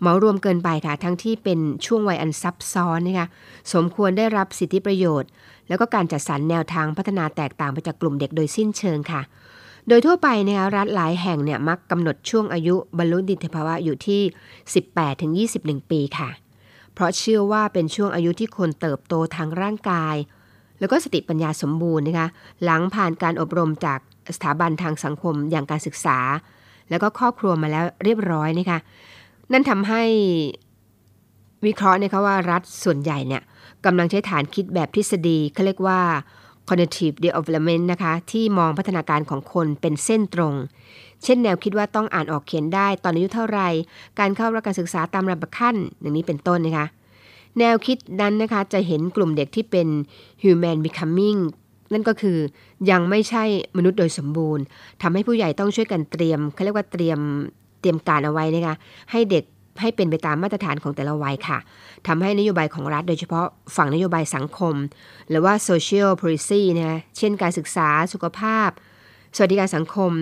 เหมารวมเกินไปค่ะทั้งที่เป็นช่วงวัยอันซับซ้อนนะคะสมควรได้รับสิทธิประโยชน์ แล้วก็การจัดสรรแนวทางพัฒนาแตกต่างไปจากกลุ่มเด็กโดยสิ้นเชิงค่ะ โดยทั่วไปนะคะรัฐหลายแห่งเนี่ยมักกำหนดช่วงอายุบรรลุนิติภาวะอยู่ที่ 18-21 ปีค่ะ เพราะเชื่อว่าเป็นช่วงอายุที่คนเติบโตทางร่างกาย แล้วก็สติปัญญาสมบูรณ์นะคะหลังผ่านการอบรมจาก สถาบันทางสังคมอย่างการศึกษา แล้วก็ครอบครัวมาแล้วเรียบร้อยนะคะนั่นทำให้วิเคราะห์นะคะว่ารัฐส่วนใหญ่เนี่ยกำลังใช้ฐานคิดแบบทฤษฎีเขาเรียกว่า cognitive development นะคะ ที่มองพัฒนาการของคนเป็นเส้นตรง เช่นแนวคิดว่าต้องอ่านออกเขียนได้ ตอนอายุเท่าไร การเข้ารับการศึกษาตามระดับขั้นอย่างนี้เป็นต้นนะคะ แนวคิดนั้นนะคะ จะเห็นกลุ่มเด็กที่เป็น human becoming นั่นก็คือยังไม่ใช่มนุษย์โดยสมบูรณ์ทำให้ผู้ใหญ่ต้องช่วยกันเตรียมเขาเรียกว่าเตรียมเตรียมการเอาไว้นะคะให้เด็กให้เป็นไปตามมาตรฐานของแต่ละวัยค่ะทำให้นโยบายของรัฐโดยเฉพาะฝั่งนโยบายสังคม หรือว่า social policy นะเช่นการศึกษาสุขภาพ สวัสดิการสังคม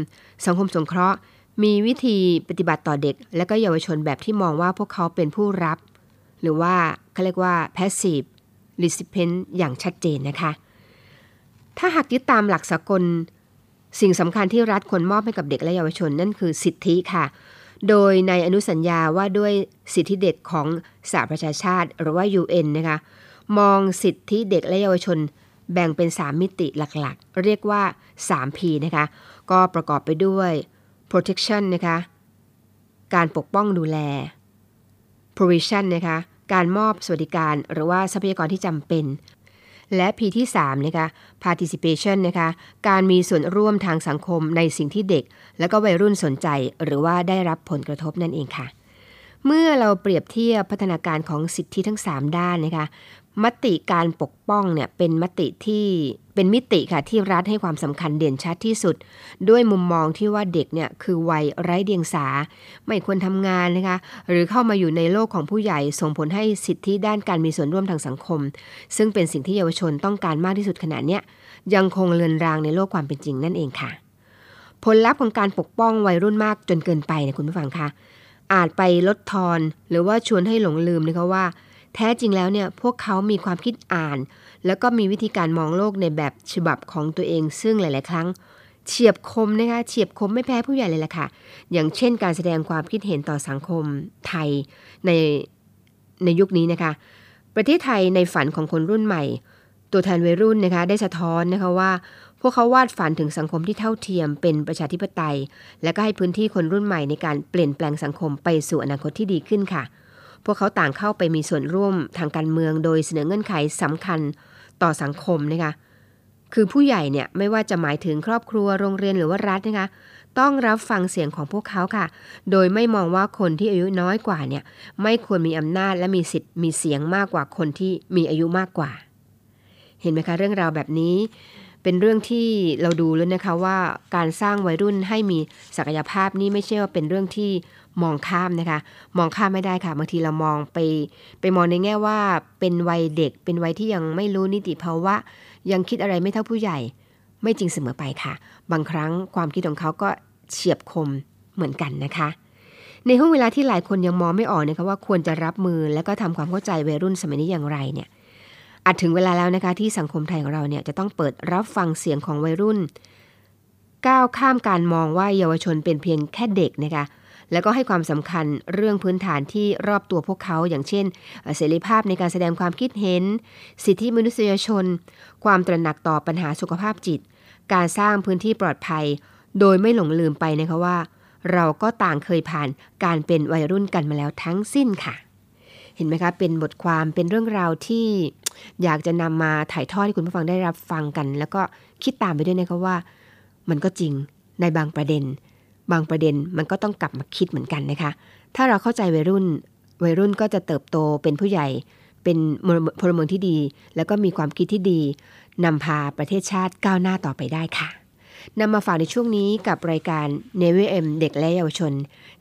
สังคมสงเคราะห์ มีวิธีปฏิบัติต่อเด็ก และก็เยาวชนแบบที่มองว่าพวกเขาเป็นผู้รับ หรือว่าเขาเรียกว่า passive recipient อย่างชัดเจนนะคะ ถ้าหากยึดตามหลักสากล สิ่งสำคัญที่รัฐควรมอบให้กับเด็กและเยาวชนนั่นคือสิทธิค่ะ โดยในอนุสัญญาว่าด้วยสิทธิเด็กของสหประชาชาติ หรือว่า UN นะคะ มองสิทธิเด็กและเยาวชน แบ่งเป็น 3 มิติหลักๆ เรียกว่า 3P นะคะ ก็ประกอบไปด้วย protection นะคะ การปกป้องดูแล provision นะคะ การมอบสวัสดิการหรือว่าทรัพยากรที่จำเป็น และ P ที่3นะคะ participation นะคะ การมีส่วนร่วมทางสังคมในสิ่งที่เด็ก และก็วัยรุ่นสนใจ หรือว่าได้รับผลกระทบนั่นเองค่ะ เมื่อเราเปรียบเทียบพัฒนาการของสิทธิทั้ง 3 ด้านนะคะ มติการปกป้องเนี่ยเป็นมติที่ เป็นมิติค่ะที่รัฐให้ความสำคัญเด่นชัดที่สุด ด้วยมุมมองที่ว่าเด็กเนี่ยคือวัยไร้เดียงสา ไม่ควรทำงานนะคะหรือเข้ามาอยู่ในโลกของผู้ใหญ่ ส่งผลให้สิทธิด้านการมีส่วนร่วมทางสังคม ซึ่งเป็นสิ่งที่เยาวชนต้องการมากที่สุดขณะเนี้ยยังคงเลือนรางในโลกความเป็นจริงนั่นเองค่ะ ผลลัพธ์ของการปกป้องวัยรุ่นมากจนเกินไปนะคุณผู้ฟังคะอาจไปลดทอนหรือว่าชวนให้หลงลืมนะคะว่า แท้จริงแล้วเนี่ยพวกเขามีความคิดอ่าน แล้วก็มีวิธีการมองโลกในแบบฉบับของตัวเอง ซึ่งหลาย ๆ ครั้งเฉียบคมนะคะเฉียบคมไม่แพ้ผู้ใหญ่เลยล่ะค่ะ อย่างเช่นการแสดงความคิดเห็นต่อสังคมไทยในในยุคนี้นะคะ ประเทศไทยในฝันของคนรุ่นใหม่ ตัวแทนวัยรุ่นนะคะได้สะท้อนนะคะว่า พวกเขาวาดฝันถึงสังคมที่เท่าเทียมเป็นประชาธิปไตย และก็ให้พื้นที่คนรุ่นใหม่ในการเปลี่ยนแปลงสังคมไปสู่อนาคตที่ดีขึ้นค่ะ พวกเขาต่างเข้าไปมีส่วนร่วมทางการเมือง โดยเสนอเงื่อนไขสำคัญ ต่อสังคมนะคะคือผู้ใหญ่เนี่ยไม่ว่าจะหมายถึงครอบครัวโรงเรียนหรือว่ารัฐนะคะ ต้องรับฟังเสียงของพวกเขาค่ะ โดยไม่มองว่าคนที่อายุน้อยกว่าเนี่ยไม่ควรมีอำนาจและมีสิทธิ์มีเสียงมากกว่าคนที่มีอายุมากกว่า เห็นไหมคะเรื่องราวแบบนี้ เป็นเรื่องที่เราดูแล้วนะคะว่าการสร้างวัยรุ่นให้มีศักยภาพนี่ไม่ใช่ว่าเป็นเรื่องที่ มองข้ามนะคะ มองข้ามไม่ได้ค่ะ บางทีเรามองไป ไปมองในแง่ว่าเป็นวัยเด็ก เป็นวัยที่ยังไม่รู้นิติภาวะ ยังคิดอะไรไม่เท่าผู้ใหญ่ ไม่จริงเสมอไปค่ะ บางครั้งความคิดของเขาก็เฉียบคมเหมือนกันนะคะ ในห่วงเวลาที่หลายคนยังมองไม่ออกนะคะว่าควรจะรับมือและก็ทำความเข้าใจวัยรุ่นสมัยนี้อย่างไรเนี่ยอาจถึงเวลาแล้วนะคะที่สังคมไทยของเราเนี่ยจะต้องเปิดรับฟังเสียงของวัยรุ่น ก้าวข้ามการมองว่าเยาวชนเป็นเพียงแค่เด็กนะคะ แล้วก็ให้ความสำคัญเรื่องพื้นฐานที่รอบตัวพวกเขา อย่างเช่น เสรีภาพในการแสดงความคิดเห็น สิทธิมนุษยชน ความตระหนักต่อปัญหาสุขภาพจิต การสร้างพื้นที่ปลอดภัย โดยไม่หลงลืมไปนะคะว่า เราก็ต่างเคยผ่านการเป็นวัยรุ่นกันมาแล้วทั้งสิ้นค่ะ เห็นไหมคะ เป็นบทความเป็นเรื่องราวที่อยากจะนำมาถ่ายทอดให้คุณผู้ฟังได้รับฟังกัน แล้วก็คิดตามไปด้วยนะคะว่า มันก็จริงในบางประเด็น บางประเด็นมันก็ต้องกลับมาคิดเหมือนกันนะคะ ถ้าเราเข้าใจวัยรุ่น วัยรุ่นก็จะเติบโตเป็นผู้ใหญ่ เป็นพลเมืองที่ดี แล้วก็มีความคิดที่ดีนำพาประเทศชาติก้าวหน้าต่อไปได้ค่ะนำมาฝากในช่วงนี้กับรายการ n e v m เด็กและเยาวชน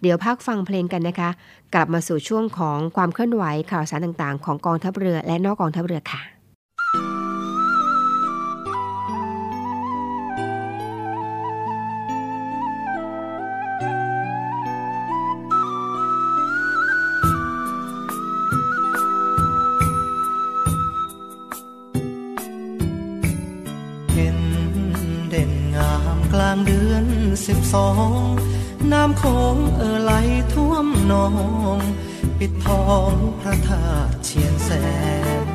เดี๋ยวพักฟังเพลงกันนะคะ กลับมาสู่ช่วงของความเคลื่อนไหวข่าวสารต่างๆ ของกองทัพเรือและนอกกองทัพเรือค่ะ สิบสองน้ำโขงเอ่อไหลท่วมหนอง ปิดทองพระธาตุเชียนแสน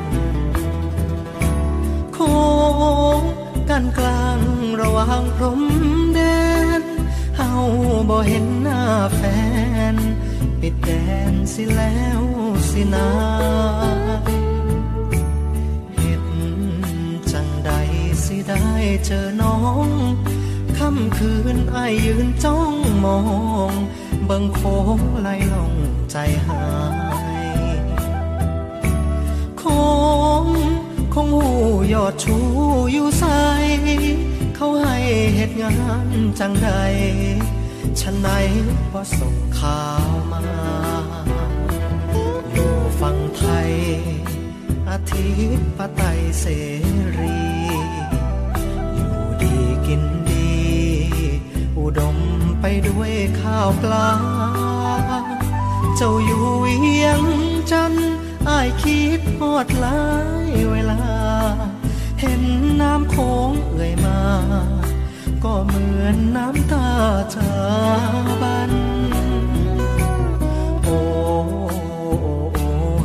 โค้งกันกลางระหว่างพรมแดนเฮาบ่เห็นหน้าแฟน ปิดแดนสิแล้วสินาเห็ดจังใดสิได้เจอน้องำคืนอายืนจ้องมองบิ่งโค้งไหลลงใจหายคงคงหูยอดชูอยู่ใสเขาให้เหตุงานจังใดฉันไหนว่าส่งข่าวมา อยู่ฝั่งไทย อาทิตย์ปไตยเสรี อยู่ดีกิน อุดมไปด้วยข้าวปลา เจ้าอยู่เวียงจันอายคิดฮอดหลายเวลา เห็นน้ำโค้งเอ่ยมา ก็เหมือนน้ำตาจาบัน โอ้โอ้โอ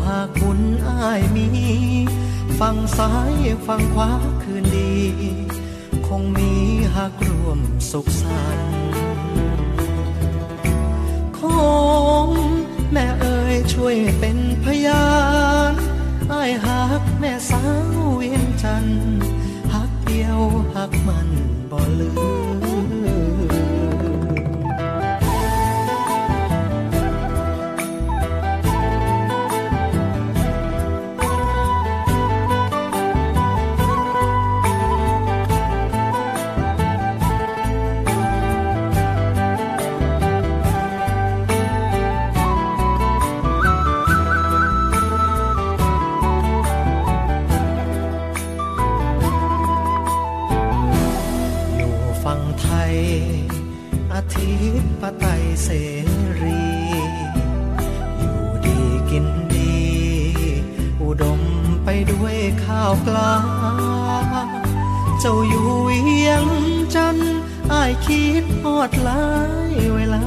หากบุญอายมีฝั่งซ้ายฝั่งขวาคืนดี งมีหากรวมสุขสันต์คงแม่เอ๋ยช่วยเป็นพยานอ้ายหักแม่สาวเวียงจันหักเดียวหักมันบ่ลืม ด้วยข้าวปลาเจ้าอยู่เวียงจันทน์อ้ายคิดฮอดหลายเวลา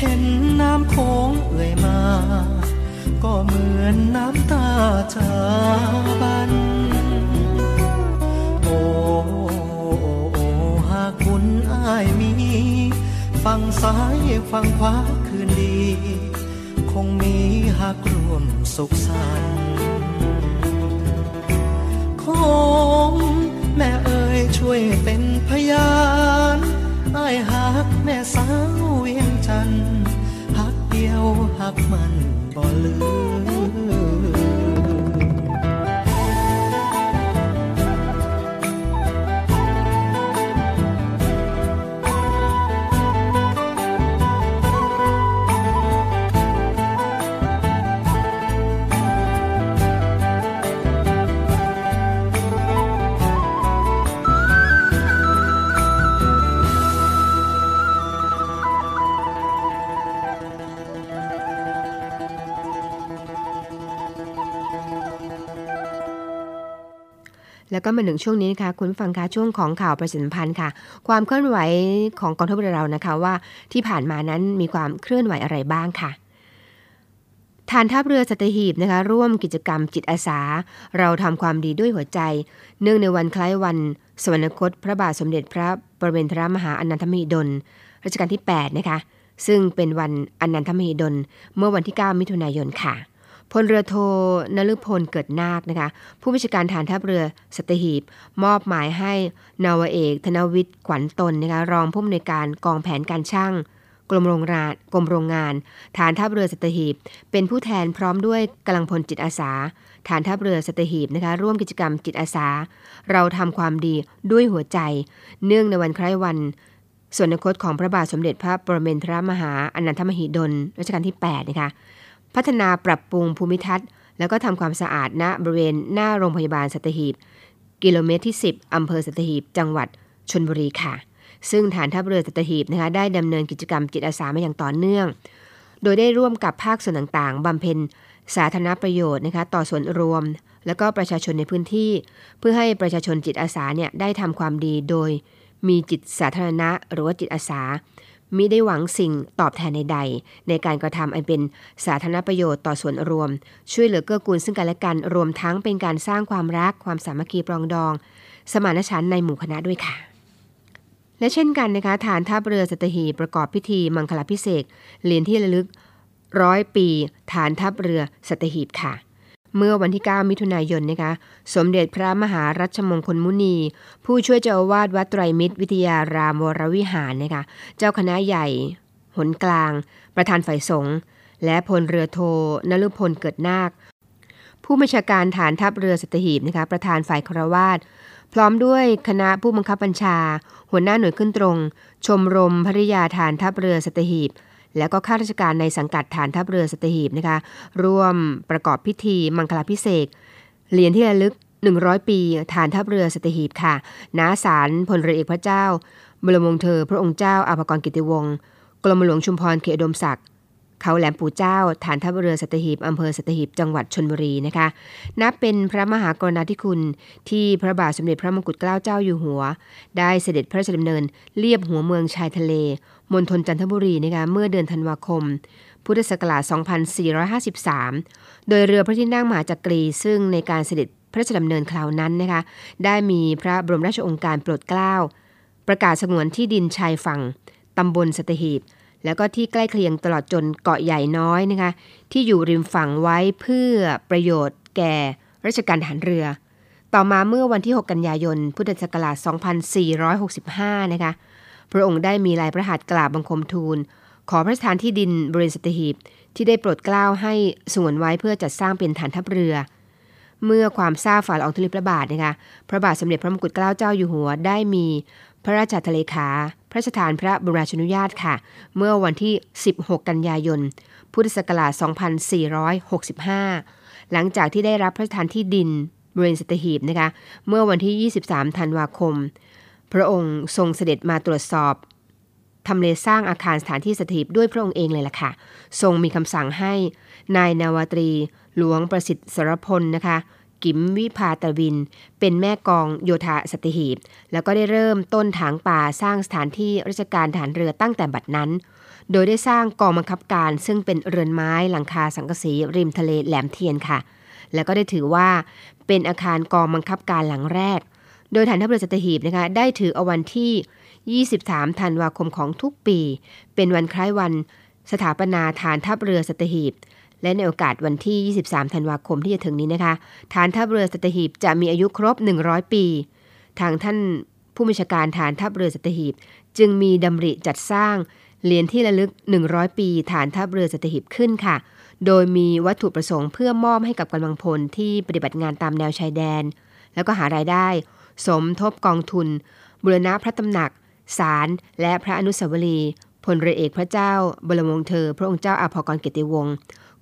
เห็นน้ำโค้งเอ่ยมา ก็เหมือนน้ำตาจาบัน โอ้โอ้โอ้หากบุญอ้ายมีฝั่งซ้ายฝั่งขวาคืนดี คงมีหากรวมสุขสันต์ งแม่เอ๋ยช่วยเป็นพยานไอ้หักแม่สาวเวียงจันหักเดียวหักมันบ่ลืม แล้วก็มาถึงช่วงนี้นะคะคุณฟังคะช่วงของข่าวประชาสัมพันธ์ค่ะ ความเคลื่อนไหวของกองทัพเรือเรานะคะว่าที่ผ่านมานั้นมีความเคลื่อนไหวอะไรบ้างค่ะฐานทัพเรือสัตหีบนะคะร่วมกิจกรรมจิตอาสา เราทำความดีด้วยหัวใจ เนื่องในวันคล้ายวัน สวรรคต พระบาทสมเด็จพระปรเมนทรมหาอนันทมหิดลรัชกาลที่ 8 นะคะ ซึ่งเป็นวันอนันทมหิดล เมื่อวันที่ 9 มิถุนายนค่ะ พลเรือโทนฤพลเกิดนาคนะคะ ผู้บัญชาการฐานทัพเรือสัตหีบ มอบหมายให้นาวเอก ธนวิทย์ขวัญตนนะคะรองผู้อำนวยการกองแผนการช่างกรมโรงงานกรมโรงงาน ฐานทัพเรือสัตหีบ เป็นผู้แทนพร้อมด้วยกำลังพลจิตอาสา ฐานทัพเรือสัตหีบนะคะ ร่วมกิจกรรมจิตอาสา เราทำความดีด้วยหัวใจ เนื่องในวันคล้ายวันส่วนคตของพระบาทสมเด็จพระปรเมนทรมหาอนันทมหิดลรัชกาลที่8นะคะ พัฒนาปรับปรุงภูมิทัศน์ แล้วก็ทำความสะอาดณบริเวณหน้าโรงพยาบาลสัตหีบ กิโลเมตรที่ 10อำเภอสัตหีบ จังหวัดชนบุรีค่ะ ซึ่งฐานทัพเรือสัตหีบนะคะได้ดำเนินกิจกรรมจิตอาสามาอย่างต่อเนื่อง โดยได้ร่วมกับภาคส่วนต่างๆบำเพ็ญสาธารณประโยชน์นะคะต่อส่วนรวม แล้วก็ประชาชนในพื้นที่ เพื่อให้ประชาชนจิตอาสาเนี่ยได้ทำความดีโดยมีจิตสาธารณะ หรือว่าจิตอาสา มิได้หวังสิ่งตอบแทนใดๆในการกระทำอันเป็นสาธารณประโยชน์ต่อส่วนรวม ช่วยเหลือเกื้อกูลซึ่งกันและกันรวมทั้งเป็นการสร้างความรักความสามัคคีปรองดอง สมานฉันท์ในหมู่คณะด้วยค่ะและเช่นกันนะคะฐานทัพเรือสัตหีบประกอบพิธีมังคลพิเศษเหรียญที่ระลึกร้อยปี ฐานทัพเรือสัตหีบค่ะ เมื่อวันที่ 9 มิถุนายนนะคะ สมเด็จพระมหารัชมงคลมุนี ผู้ช่วยเจ้าอาวาสวัดไตรมิตรวิทยารามวรวิหารนะคะ เจ้าคณะใหญ่ หนกลาง ประธานฝ่ายสงฆ์และพลเรือโทนฤพลเกิดนาค ผู้บัญชาการฐานทัพเรือสัตหีบนะคะ ประธานฝ่ายครวาสพร้อมด้วยคณะผู้บังคับบัญชา หัวหน้าหน่วยขึ้นตรง ชมรมภริยาฐานทัพเรือสัตหีบ แล้วก็ข้าราชการในสังกัดฐานทัพเรือสัตหีบนะคะร่วมประกอบพิธีมังคลาพิเศษเหรียญที่ระลึก 100 ปีฐานทัพเรือสัตหีบค่ะณศาลพลเรือเอกพระเจ้า บรมวงศ์เธอ พระองค์เจ้าอาภากรกิติวงศ์กรมหลวงชุมพรเขตอุดมศักดิ์ เขาแหลมปู่เจ้า ฐานทัพเรือสัตหีบอำเภอสัตหีบจังหวัดชนบุรีนะคะ นับเป็นพระมหากรณาธิคุณ ที่พระบาทสมเด็จพระมงกุฎเกล้าเจ้าอยู่หัว ได้เสด็จพระราชดำเนินเลียบหัวเมืองชายทะเลมณฑลจันทบุรีนะคะเมื่อเดือนธันวาคม พุทธศักราช 2453 โดยเรือพระที่นั่งมหาจักรีซึ่งในการเสด็จพระราชดำเนินคราวนั้นนะคะได้มีพระบรมราชองค์การโปรดเกล้า ประกาศสงวนที่ดินชายฝั่งตำบลสัตหีบ แล้วก็ที่ใกล้เคียงตลอดจนเกาะใหญ่น้อยนะคะที่อยู่ริมฝั่งไว้เพื่อประโยชน์แก่ราชการทหารเรือ ต่อมาเมื่อวันที่ 6 กันยายน พุทธศักราช 2465 นะคะพระองค์ได้มีลายพระหัตถ์กราบบังคมทูล ขอพระราชทานที่ดินบริเวณสตหีบที่ได้โปรดเกล้าให้สงวนไว้เพื่อจัดสร้างเป็นฐานทัพเรือ เมื่อความทราบฝ่าละอองธุลีพระบาทนะคะพระบาทสมเด็จพระมงกุฎเกล้าเจ้าอยู่หัวได้มี พระราชทะเลขา พระราชทานพระบรมราชานุญาตค่ะ เมื่อวันที่ 16 กันยายน พุทธศักราช 2465 หลังจากที่ได้รับพระราชทานที่ดินบริเวณสตหีบนะคะ เมื่อวันที่ 23 ธันวาคม พระองค์ทรงเสด็จมาตรวจสอบทำเลสร้างอาคารสถานที่สถิตด้วยพระองค์เองเลยล่ะค่ะ ทรงมีคำสั่งให้นายนาวตรี หลวงประสิทธิ์สรพลนะคะ กิมวิภาตวิน เป็นแม่กองโยธาสัตหีบ แล้วก็ได้เริ่มต้นถางป่าสร้างสถานที่ราชการฐานเรือตั้งแต่บัดนั้น โดยได้สร้างกองบังคับการซึ่งเป็นเรือนไม้หลังคาสังกะสีริมทะเลแหลมเทียนค่ะ แล้วก็ได้ถือว่าเป็นอาคารกองบังคับการหลังแรก โดยฐานทัพเรือสตหีบนะคะได้ถือเอาวันที่ 23 ธันวาคมของทุกปี เป็นวันคล้ายวันสถาปนาฐานทัพเรือสตหีบ และในโอกาสวันที่ 23 ธันวาคมที่จะถึงนี้นะคะ ฐานทัพเรือสัตหีบจะมีอายุครบ 100 ปี ทางท่านผู้บัญชาการฐานทัพเรือสัตหีบ จึงมีดำริจัดสร้างเหรียญที่ระลึก 100 ปี ฐานทัพเรือสัตหีบขึ้นค่ะ โดยมีวัตถุประสงค์เพื่อมอบให้กับกำลังพลที่ปฏิบัติงานตามแนวชายแดน แล้วก็หารายได้ สมทบกองทุน บุรณะพระตำหนักศาลและพระอนุสาวรีย์พลเรือเอกพระเจ้า บรมวงศ์เธอ พระองค์เจ้าอาภากรเกติวงศ์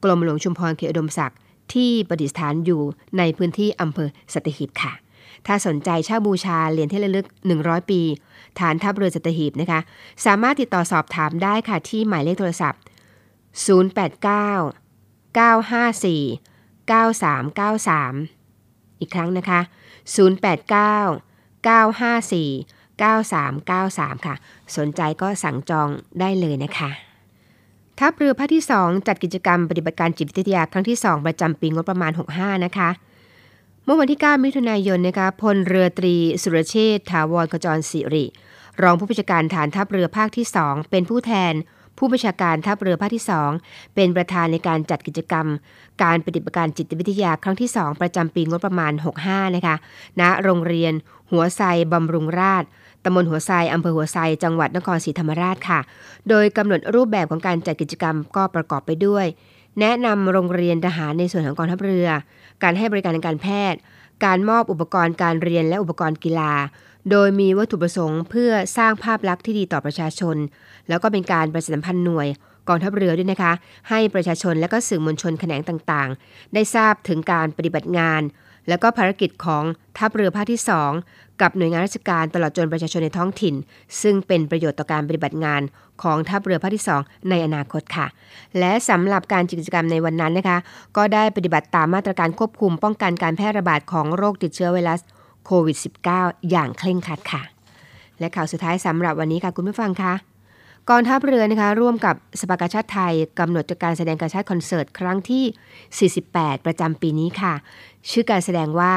กรมหลวงชุมพรเขตอุดมศักดิ์ที่ประดิษฐานอยู่ในพื้นที่อำเภอสัตหีบค่ะ ถ้าสนใจเช่าบูชาเหรียญที่ระลึก 100 ปี ฐานทัพเรือสัตหีบนะคะ สามารถติดต่อสอบถามได้ค่ะที่หมายเลขโทรศัพท์ 089 954 9393 อีกครั้งนะคะ 089 954 9393 ค่ะ สนใจก็สั่งจองได้เลยนะคะ ทัพเรือภาคที่ 2 จัดกิจกรรมปฏิบัติการจิตวิทยาครั้งที่ 2 ประจำปีงบประมาณ 65 นะคะ เมื่อวันที่ 9 มิถุนายนนะคะพลเรือตรี สุรเชษฐาวรขจรสิริ รองผู้บัญชาการฐานทัพเรือภาคที่ 2 เป็นผู้แทน ผู้บัญชาการทัพเรือภาคที่ 2 เป็นประธานในการจัดกิจกรรม การปฏิบัติการจิตวิทยาครั้งที่ 2 ประจำปีงบประมาณ 65 นะคะณโรงเรียน หัวไซบำรุงราษฎร์ ตำบลหัวไซอำเภอหัวไซ จังหวัดนครศรีธรรมราชค่ะ โดยกำหนดรูปแบบของการจัดกิจกรรมก็ประกอบไปด้วย แนะนำโรงเรียนทหารในส่วนของกองทัพเรือ การให้บริการทางการแพทย์ การมอบอุปกรณ์การเรียนและอุปกรณ์กีฬา โดยมีวัตถุประสงค์ เพื่อสร้างภาพลักษณ์ที่ดีต่อประชาชน แล้วก็เป็นการประชาสัมพันธ์หน่วยกองทัพเรือด้วยนะคะ ให้ประชาชนและก็สื่อมวลชนแขนงต่างๆ ได้ทราบถึงการปฏิบัติงาน แล้วก็ภารกิจของทัพเรือภาคที่ 2 กับหน่วยงานราชการตลอดจนประชาชนในท้องถิ่น ซึ่งเป็นประโยชน์ต่อการปฏิบัติงานของทัพเรือภาคที่ 2 ในอนาคตค่ะ และสำหรับการกิจกรรมในวันนั้นนะคะ ก็ได้ปฏิบัติตามมาตรการควบคุมป้องกันการแพร่ระบาดของโรคติดเชื้อไวรัสโควิด -19 อย่างเคร่งครัดค่ะ และข่าวสุดท้ายสำหรับวันนี้ค่ะคุณผู้ฟังคะกองทัพเรือนะคะร่วมกับสภากาชาติไทยกำหนดจัดการแสดงการชาติคอนเสิร์ตครั้งที่ 48 ประจำปีนี้ค่ะ ชื่อการแสดงว่า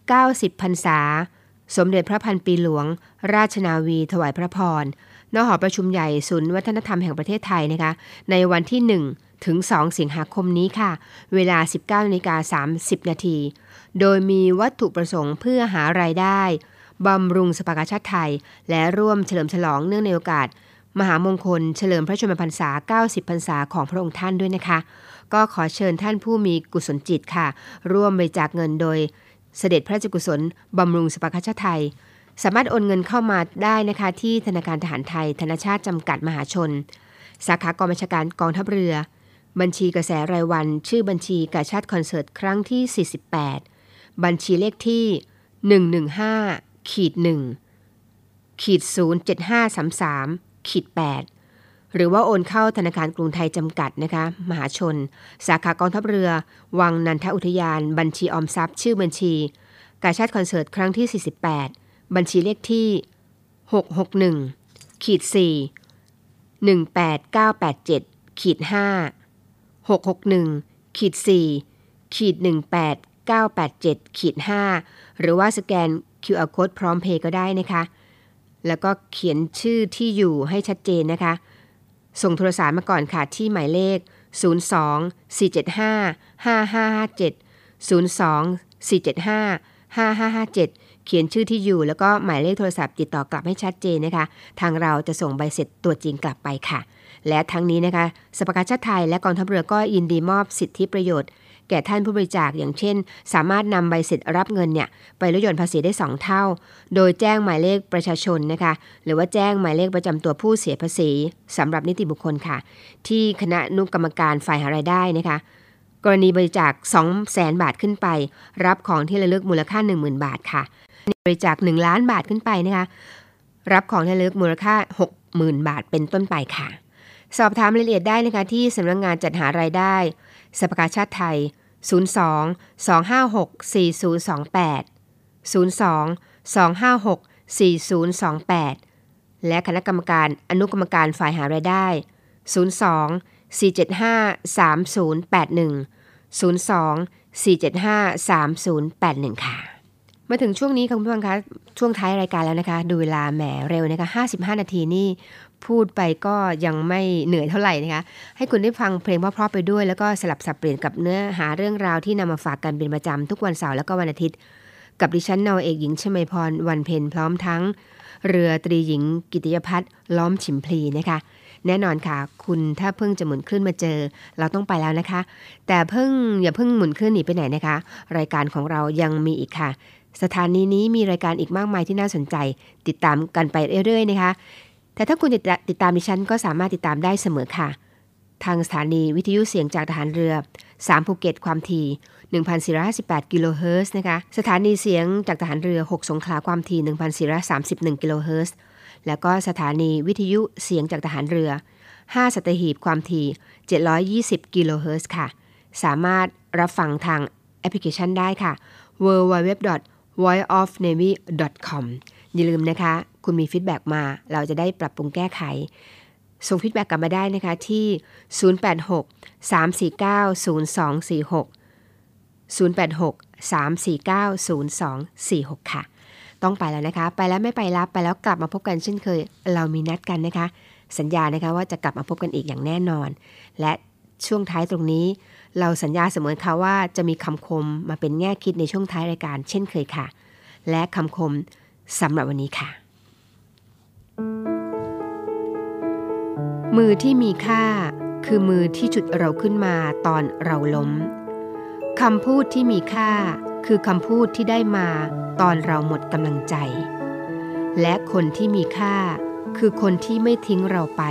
90พรรษา สมเด็จพระพันปีหลวง ราชนาวีถวายพระพรณหอประชุมใหญ่ศูนย์วัฒนธรรมแห่งประเทศไทยนะคะ ในวันที่ 1 ถึง 2 สิงหาคมนี้ค่ะ เวลา 19นาฬิกา30 นาที โดยมีวัตถุประสงค์เพื่อหารายได้บำรุงสภากาชาติไทย และร่วมเฉลิมฉลองเนื่องในโอกาส มหามงคล เฉลิมพระชนมพรรษา 90 พรรษาของพระองค์ท่านด้วยนะคะ ก็ขอเชิญท่านผู้มีกุศลจิตค่ะ ร่วมบริจาคเงินโดย เสด็จพระราชกุศลบำรุงสภากาชาไทย สามารถโอนเงินเข้ามาได้นะคะที่ธนาคารทหารไทย ธนาชาติจำกัดมหาชน สาขากองบัญชาการกองทัพเรือ บัญชีกระแสรายวัน ชื่อบัญชีกาชาติคอนเสิร์ตครั้งที่ 48 บัญชีเลขที่ 115ขีด1ขีด07533ขีด8 หรือว่าโอนเข้าธนาคารกรุงไทยจำกัดนะคะมหาชน สาขากองทัพเรือ วังนันทอุทยาน บัญชีออมทรัพย์ ชื่อบัญชี กาชาติคอนเสิร์ตครั้งที่ 48 บัญชีเลขที่ 661ขีด4 18987ขีด5 661ขีด4ขีด18987ขีด5หรือว่าสแกน QR code พร้อมเพย์ก็ได้นะคะ แล้วก็เขียนชื่อที่อยู่ให้ชัดเจนนะคะ ส่งโทรศัพท์มาก่อนค่ะที่หมายเลข 02 475 5557 02 475 5557 เขียนชื่อที่อยู่ แล้วก็หมายเลขโทรศัพท์ติดต่อกลับให้ชัดเจนนะคะ ทางเราจะส่งใบเสร็จตัวจริงกลับไปค่ะ และทั้งนี้นะคะสภากาชาติไทยและกองทัพเรือก็ยินดีมอบสิทธิประโยชน์ แก่ท่านผู้บริจาคอย่างเช่น สามารถนำใบเสร็จรับเงินเนี่ยไปลดหย่อนภาษีได้ 2 เท่า โดยแจ้งหมายเลขประชาชนนะคะหรือว่าแจ้งหมายเลขประจำตัวผู้เสียภาษีสำหรับนิติบุคคลค่ะ ที่คณะนุกรรมการฝ่ายหารายได้นะคะกรณีบริจาค 200,000บาทขึ้นไป รับของที่ระลึกมูลค่า 10,000 บาทค่ะ บริจาค 1 ล้านบาทขึ้นไปนะคะ รับของที่ระลึกมูลค่า 60,000 บาทเป็นต้นไปค่ะ สอบถามรายละเอียดได้นะคะที่สำนักงงานจัดหารายได้สภากาชาติไทย 02 256 4028 02 256 4028 และคณะกรรมการอนุกรรมการฝ่ายหารายได้ 02 475 3081 02 475 3081 ค่ะ มาถึงช่วงนี้ค่ะคุณผู้ฟังคะ ช่วงท้ายรายการแล้วนะคะ ดูเวลาแหมเร็วนะคะ55 นาทีนี่ พูดไปก็ยังไม่เหนื่อยเท่าไหร่นะคะ ให้คุณได้ฟังเพลงเพราะๆไปด้วย แล้วก็สลับสับเปลี่ยนกับเนื้อหาเรื่องราวที่นำมาฝากกันเป็นประจำทุกวันเสาร์แล้วก็วันอาทิตย์ กับดิฉันนาวเอกหญิงชมพรวันเพ็ญพร้อมทั้ง เรือตรีหญิงกิติยพัฒน์ล้อมฉิมพลีนะคะ แน่นอนค่ะ คุณถ้าเพิ่งจะหมุนคลื่นมาเจอ เราต้องไปแล้วนะคะ แต่เพิ่งอย่าเพิ่งหมุนคลื่นหนีไปไหนนะคะ รายการของเรายังมีอีกค่ะ สถานีนี้มีรายการอีกมากมายที่น่าสนใจ ติดตามกันไปเรื่อยๆนะคะ แต่ถ้าคุณติดตามดิฉันก็สามารถติดตามได้เสมอค่ะ ทางสถานีวิทยุเสียงจากทหารเรือ 3 ภูเก็ตความถี่ 1,458 กิโลเฮิรตซ์นะคะ สถานีเสียงจากทหารเรือ 6 สงขลาความถี่ 1,431 กิโลเฮิรตซ์ แล้วก็สถานีวิทยุเสียงจากทหารเรือ 5 สัตหีบความถี่ 720 กิโลเฮิรตซ์ค่ะ สามารถรับฟังทางแอปพลิเคชันได้ค่ะ www.voiceofnavy.com อย่าลืมนะคะ คุณมี feedback มา เราจะได้ปรับปรุงแก้ไข ส่งฟีดแบ็กกลับมาได้นะคะที่ 086 349 0246 086 349 0246 ค่ะ ต้องไปแล้วนะคะ ไปแล้วไม่ไปรับ ไปแล้วกลับมาพบกันเช่นเคย เรามีนัดกันนะคะ สัญญานะคะว่าจะกลับมาพบกันอีกอย่างแน่นอน และช่วงท้ายตรงนี้ เราสัญญาเสมอค่ะว่าจะมีคำคมมาเป็นแง่คิดในช่วงท้ายรายการเช่นเคยค่ะ และคำคมสำหรับวันนี้ค่ะ มือที่มีค่าคือมือที่จุดเราขึ้นมาตอนเราล้มคำพูดที่มีค่าคือคำพูดที่ได้มาตอนเราหมดกำลังใจ และคนที่มีค่าคือคนที่ไม่ทิ้งเราไป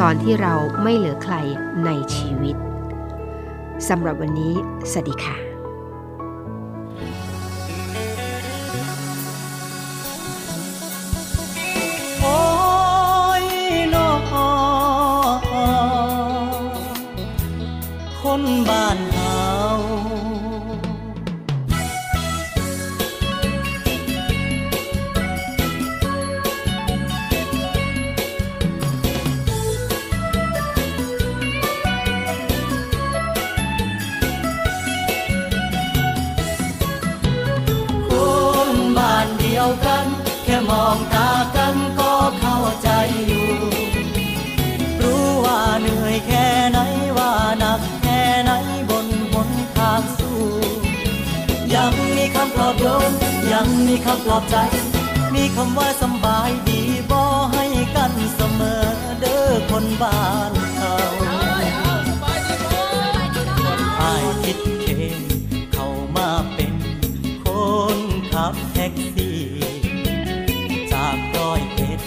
ตอนที่เราไม่เหลือใครในชีวิตสำหรับวันนี้ สวัสดีค่ะ คนบ้านเฮาค นบ้านเดียวกันมีคำปลอบใจ มีคำว่าสบายดีบ่ให้กันเสมอเด้อคนบ้านเขาอายคิดเคนเข้ามาเป็นคนขับแท็กซี่จากร้อยเอ็ด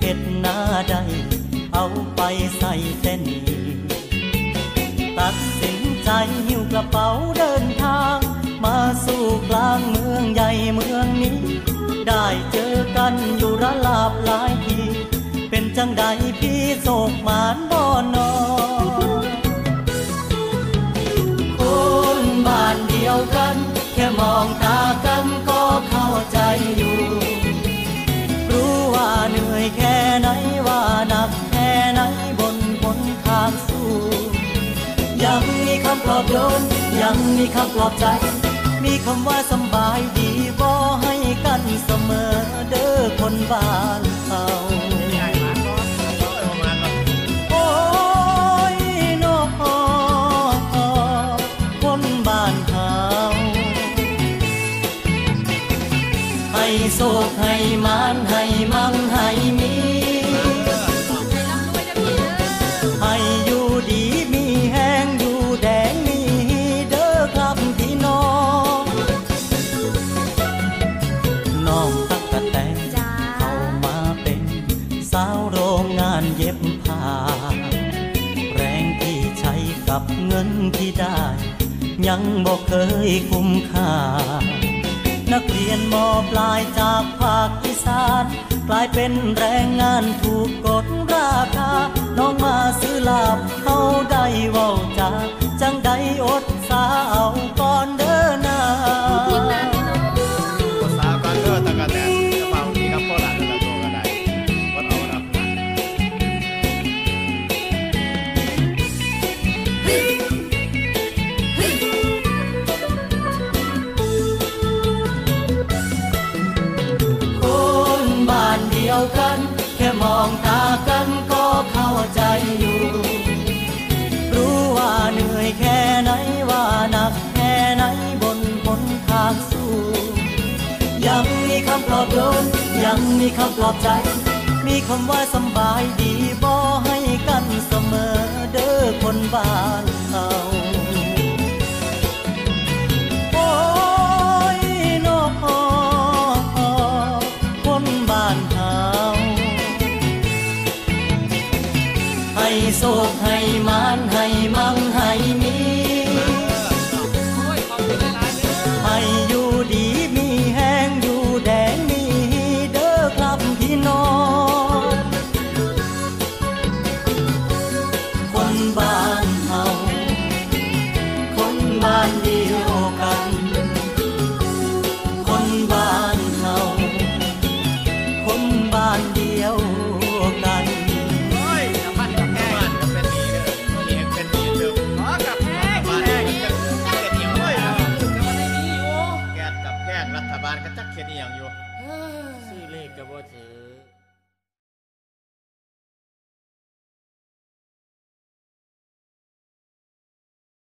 เอ็ดหน้าใดเอาไปใส่เส้นีตัดสินใจหิ้วกระเป๋าเดิน สู่กลางเมืองใหญ่เมืองนี้ ได้เจอกันอยู่ระลาบหลายที เป็นจังใดพี่โศกหมานบ่นอคนบ้านเดียวกัน แค่มองตากันก็เข้าใจอยู่ รู้ว่าเหนื่อยแค่ไหนว่าหนักแค่ไหนบนบนทางสู้ยังมีคำปลอบโยนยังมีคำปลอบใจ คำว่าสบายดีบ่ให้กันเสมอเด้อคนบ้านเขาโอ้ยนอคนบ้านเขาให้โศกให้มานให้มั่งให้มีให้ เคยคุ้มค่า นักเรียนมอปลายจากภาคอีสานกลายเป็นแรงงานถูกกดราคา น้องมาซื้อลาบเขาได้เว้าจาจังได้อดสาเอาก่อน คำปลอบใจ มีคำว่าสบายดีบ่ให้กันเสมอเด้อคนบ้าน